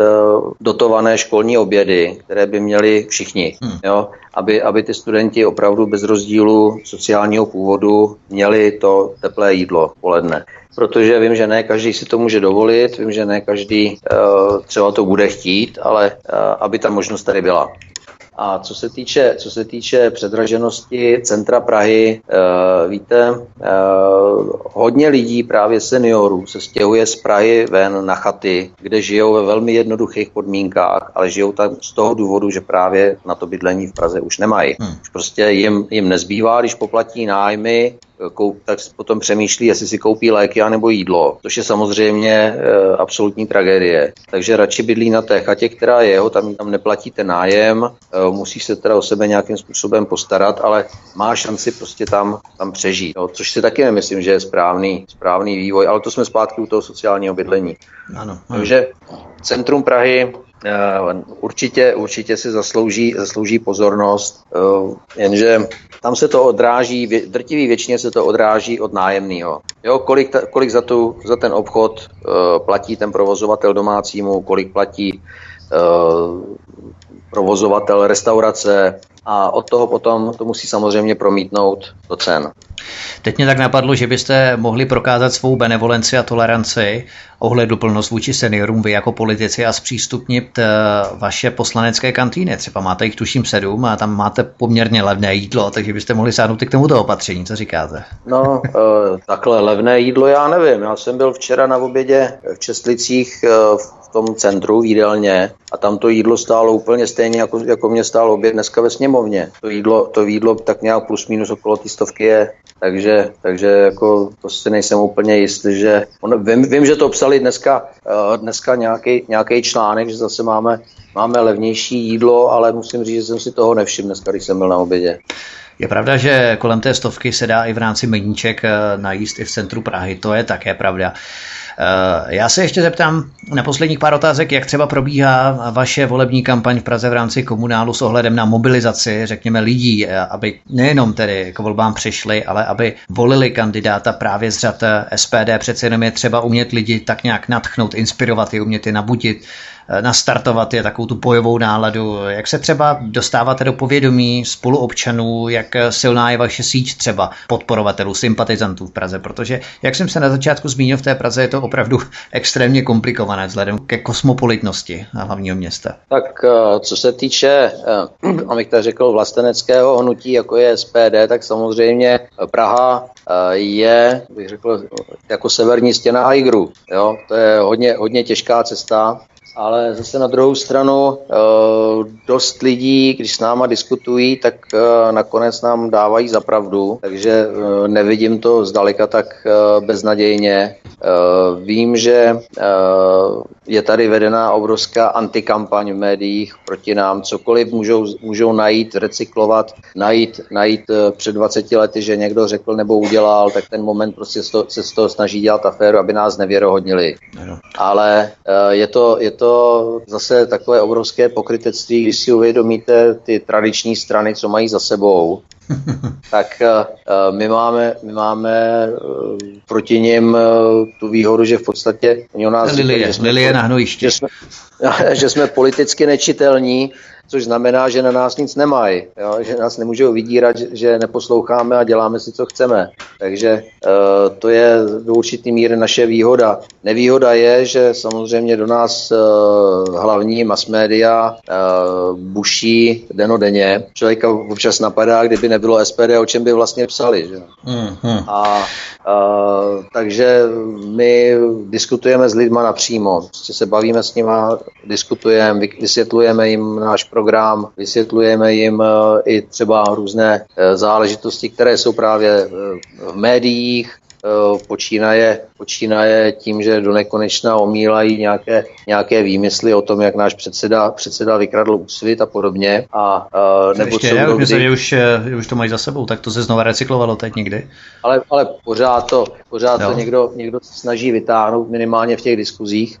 dotované školní obědy, které by měli všichni, hmm. jo? Aby, aby ty studenti opravdu bez rozdílu sociálního původu měli to teplé jídlo poledne protože vím, že ne každý si to může dovolit, vím, že ne každý uh, třeba to bude chtít, ale uh, aby ta možnost tady byla. A co se týče, co se týče předraženosti centra Prahy, uh, víte, uh, hodně lidí, právě seniorů, se stěhuje z Prahy ven na chaty, kde žijou ve velmi jednoduchých podmínkách, ale žijou tam z toho důvodu, že právě na to bydlení v Praze už nemají. Hmm. Už prostě jim, jim nezbývá, když poplatí nájmy, koup, tak potom přemýšlí, jestli si koupí léky nebo jídlo, což je samozřejmě e, absolutní tragédie. Takže radši bydlí na té chatě, která je jeho, tam, tam neplatíte nájem, e, musí se teda o sebe nějakým způsobem postarat, ale má šanci prostě tam, tam přežít, jo, což si taky nemyslím, že je správný, správný vývoj, ale to jsme zpátky u toho sociálního bydlení. Ano, ano. Takže centrum Prahy Eh, určitě, určitě si zaslouží, zaslouží pozornost, eh, jenže tam se to odráží, drtivý většině se to odráží od nájemného. Jo, kolik, kolik za, tu, za ten obchod eh, platí ten provozovatel domácímu, kolik platí provozovatel restaurace a od toho potom to musí samozřejmě promítnout do cen. Teď mě tak napadlo, že byste mohli prokázat svou benevolenci a toleranci, ohleduplnost vůči seniorům, vy jako politici a zpřístupnit eh, vaše poslanecké kantýny. Třeba máte jich tuším sedm a tam máte poměrně levné jídlo, takže byste mohli sáhnout i k tomuto opatření. Co říkáte? No, eh, takhle levné jídlo já nevím. Já jsem byl včera na obědě v Čestlicích eh, v tom centru v jídelně a tam to jídlo stálo úplně stejně, jako, jako mě stálo oběd dneska ve sněmovně. To jídlo, to jídlo tak nějak plus minus okolo té stovky je, takže, takže jako to si nejsem úplně jistý, že on, vím, vím, že to psali dneska, uh, dneska nějaký, nějaký článek, že zase máme, máme levnější jídlo, ale musím říct, že jsem si toho nevšiml dneska, když jsem byl na obědě. Je pravda, že kolem té stovky se dá i v rámci meníček eh, najíst i v centru Prahy, to je také pravda. Eh, já se ještě zeptám na posledních pár otázek, jak třeba probíhá vaše volební kampaň v Praze v rámci komunálu s ohledem na mobilizaci, řekněme, lidí, eh, aby nejenom tedy k volbám přišli, ale aby volili kandidáta právě z řad SPD. Přece jenom je třeba umět lidi tak nějak natchnout, inspirovat je, umět je nabudit Eh, nastartovat je takovou tu bojovou náladu. Jak se třeba dostáváte do povědomí spoluobčanů, jak silná je vaše síť třeba podporovatelů, sympatizantů v Praze, protože, jak jsem se na začátku zmínil, v té Praze je to opravdu <laughs> extrémně komplikované vzhledem ke kosmopolitnosti hlavního města. Tak eh, co se týče, eh, <clears throat> abych tak řekl, vlasteneckého hnutí, jako je SPD, tak samozřejmě Praha je, bych řekl, jako severní stěna Aigru. Jo? To je hodně, hodně těžká cesta ale zase na druhou stranu eh, dost lidí, když s náma diskutují, tak eh, nakonec nám dávají za pravdu, takže eh, nevidím to zdaleka tak beznadějně. Vím, že je tady vedená obrovská antikampaň v médiích proti nám, cokoliv můžou, můžou najít, recyklovat, najít, najít před 20 lety, že někdo řekl nebo udělal, tak ten moment prostě se z toho snaží dělat aféru, aby nás nevěrohodnili. Ale je to, je to to zase takové obrovské pokrytectví, když si uvědomíte ty tradiční strany, co mají za sebou, <laughs> tak uh, my máme, my máme uh, proti nim uh, tu výhodu, že v podstatě oni o nás Lilie, říkají, že jsme, Lilie na hnojiště. Že jsme, <laughs> že jsme politicky nečitelní což znamená, že na nás nic nemají, jo? že nás nemůžou vydírat, že, neposloucháme a děláme si, co chceme. Takže uh, to je do určitý míry naše výhoda. Nevýhoda je, že samozřejmě do nás uh, hlavní mass media uh, buší denodenně. Člověka občas napadá, kdyby nebylo SPD, o čem by vlastně psali. Že? Mm-hmm. A uh, takže my diskutujeme s lidma napřímo. Prostě se bavíme s nima, diskutujeme, vysvětlujeme jim náš program, vysvětlujeme jim eh, i třeba různé eh, záležitosti, které jsou právě eh, v médiích, počínaje, počínaje tím, že do nekonečna omílají nějaké, nějaké výmysly o tom, jak náš předseda, předseda vykradl úsvit a podobně. A, uh, nebo Ještě, co kdy... že už, už to mají za sebou, tak to se znova recyklovalo teď někdy. Ale, ale pořád to, pořád to někdo, někdo snaží vytáhnout minimálně v těch diskuzích.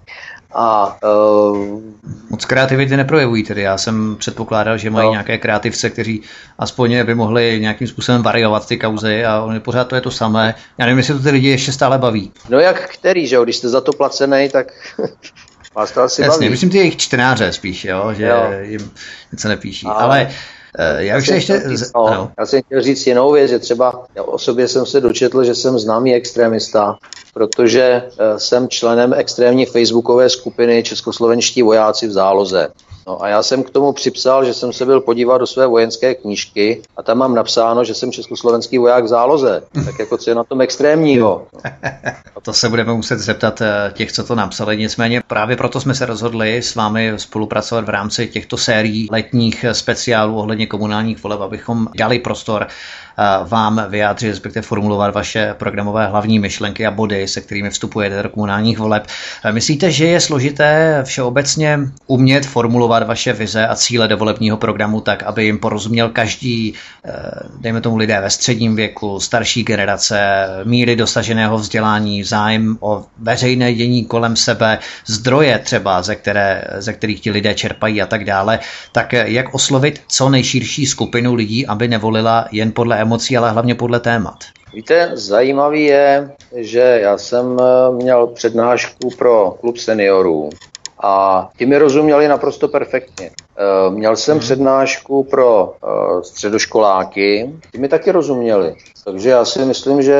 A, uh, Moc kreativity neprojevují tedy. Já jsem předpokládal, že mají no. nějaké kreativce, kteří aspoň by mohli nějakým způsobem variovat ty kauzy a oni pořád to je to samé. Já nevím, jestli to ty lidi ještě stále baví. No jak který, že jo? Když jste za to placený, tak <laughs> vás to asi Jasně, baví. myslím ty jejich čtenáře spíš, jo? že jo. jim něco nepíší. Ale, Ale Eh, já už ještě... Říct, no, já jsem chtěl říct jinou věc, že třeba já o sobě jsem se dočetl, že jsem známý extremista, protože eh, jsem členem extrémní facebookové skupiny Českoslovenští vojáci v záloze. No a já jsem k tomu připsal, že jsem se byl podívat do své vojenské knížky a tam mám napsáno, že jsem československý voják v záloze. Tak jako co je na tom extrémního? <laughs> to se budeme muset zeptat eh, těch, co to napsali. Nicméně právě proto jsme se rozhodli s vámi spolupracovat v rámci těchto sérií letních speciálů ohledně komunálních voleb, abychom dali prostor vám vyjádřit, respektive formulovat vaše programové hlavní myšlenky a body, se kterými vstupujete do komunálních voleb. Myslíte, že je složité všeobecně umět formulovat vaše vize a cíle do volebního programu tak, aby jim porozuměl každý, eh, dejme tomu lidé ve středním věku, starší generace, míry dosaženého vzdělání, zájem o veřejné dění kolem sebe, zdroje třeba, ze, které, ze kterých ti lidé čerpají a tak dále, tak jak oslovit co nejširší skupinu lidí, aby nevolila jen podle emocí, ale hlavně podle témat. Víte, zajímavý je, že já jsem eh, měl přednášku pro klub seniorů a ti mi rozuměli naprosto perfektně. Eh, měl jsem hmm. přednášku pro eh, středoškoláky, ty mi taky rozuměli. Takže já si myslím, že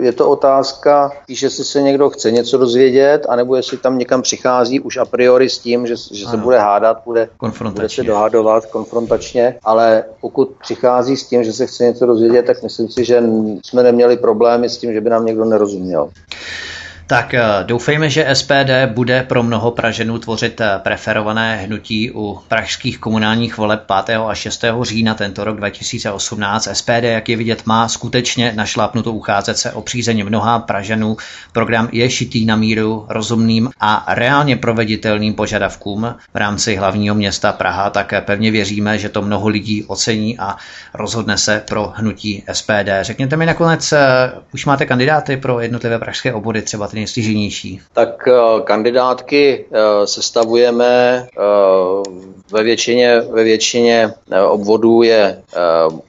je to otázka, spíš jestli se někdo chce něco dozvědět, anebo jestli tam někam přichází už a priori s tím, že, že se bude hádat, bude, bude se dohadovat konfrontačně, ale pokud přichází s tím, že se chce něco dozvědět, tak myslím si, že jsme neměli problémy s tím, že by nám někdo nerozuměl. Tak eh, doufejme, že SPD bude pro mnoho Praženů tvořit eh, preferované hnutí u pražských komunálních voleb 5. a 6. října tento rok 2018. SPD, jak je vidět, má skutečně našlápnuto ucházet se o přízeň mnoha Praženů. Program je šitý na míru rozumným a reálně proveditelným požadavkům v rámci hlavního města Praha, tak pevně věříme, že to mnoho lidí ocení a rozhodne se pro hnutí SPD. Řekněte mi nakonec, eh, už máte kandidáty pro jednotlivé pražské obvody, třeba ty nejstěženější? Tak uh, kandidátky uh, sestavujeme uh, ve většině, ve většině obvodů je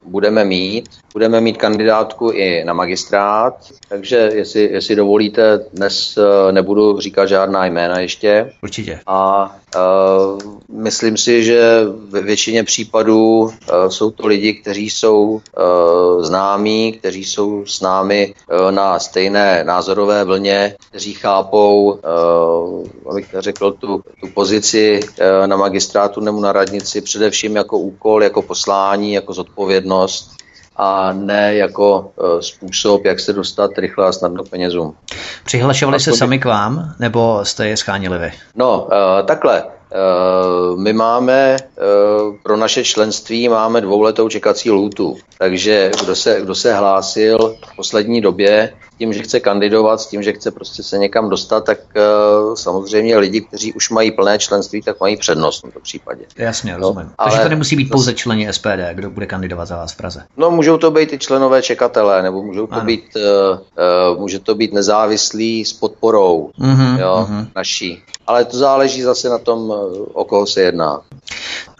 budeme mít. Budeme mít kandidátku i na magistrát, takže jestli, jestli dovolíte, dnes nebudu říkat žádná jména ještě. Určitě. A uh, myslím si, že ve většině případů uh, jsou to lidi, kteří jsou uh, známí, kteří jsou s námi na stejné názorové vlně, kteří chápou, abych řekl, tu, tu pozici na magistrátu nebo na radnici především jako úkol, jako poslání, jako zodpovědnost a ne jako uh, způsob, jak se dostat rychle a snadno penězům. Přihlašovali se sami k vám, nebo jste je schánili vy? No, uh, takhle. Uh, my máme pro naše členství máme dvouletou čekací lůtu, takže kdo se, kdo se hlásil v poslední době tím, že chce kandidovat, s tím, že chce prostě se někam dostat, tak uh, samozřejmě lidi, kteří už mají plné členství, tak mají přednost v tomto případě. Jasně, no, rozumím. Ale Takže to nemusí být pouze členi SPD, kdo bude kandidovat za vás v Praze. No, můžou to být i členové čekatelé, nebo můžou to být, uh, uh, může to být nezávislý s podporou uh-huh, jo, uh-huh. naší. Ale to záleží zase na tom, o koho se jedná.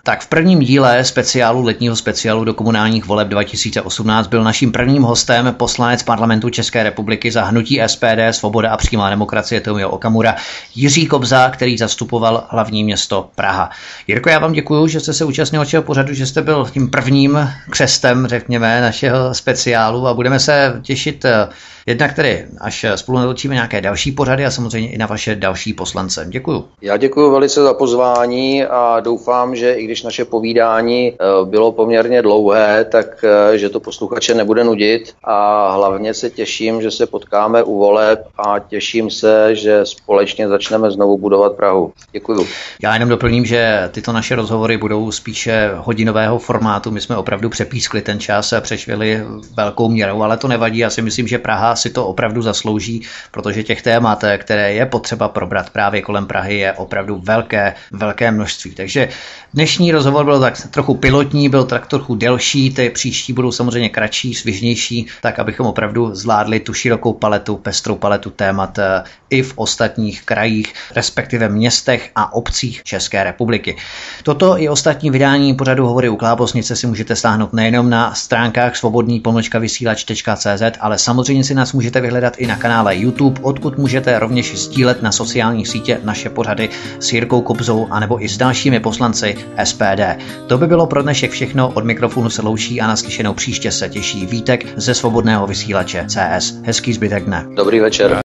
Tak v prvním díle speciálu letního speciálu do komunálních voleb 2018 byl naším prvním hostem poslanec parlamentu České republiky za hnutí SPD, Svoboda a přímá demokracie Tomio Okamura, Jiří Kobza, který zastupoval hlavní město Praha. Jirko, já vám děkuji, že jste se účastnil našeho pořadu, že jste byl tím prvním křestem, řekněme, našeho speciálu a budeme se těšit eh, Jednak tedy, až spolu natočíme nějaké další pořady a samozřejmě i na vaše další poslance. Děkuju. Já děkuji velice za pozvání a doufám, že i když naše povídání eh, bylo poměrně dlouhé, tak eh, že to posluchače nebude nudit a hlavně se těším, že se potkáme u voleb a těším se, že společně začneme znovu budovat Prahu. Děkuju. Já jenom doplním, že tyto naše rozhovory budou spíše hodinového formátu. My jsme opravdu přepískli ten čas a přešvili velkou měrou, ale to nevadí. Já si myslím, že Praha si to opravdu zaslouží, protože těch témat, které je potřeba probrat právě kolem Prahy, je opravdu velké, velké množství. Takže dnešní rozhovor byl tak trochu pilotní, byl tak trochu delší, ty příští budou samozřejmě kratší, svižnější, tak abychom opravdu zvládli tu širokou paletu, pestrou paletu témat eh, i v ostatních krajích, respektive městech a obcích České republiky. Toto i ostatní vydání pořadu Hovory u Klábosnice si můžete stáhnout nejenom na stránkách svobodný vysílač.cz, ale samozřejmě si nás můžete vyhledat i na kanále YouTube, odkud můžete rovněž sdílet na sociálních sítě naše pořady s Jirkou Kobzou anebo i s dalšími poslanci SPD. To by bylo pro dnešek všechno, od mikrofonu se loučí a naslyšenou příště se těší Vítek ze svobodného vysílače CS. Hezký zbytek dne. Dobrý večer.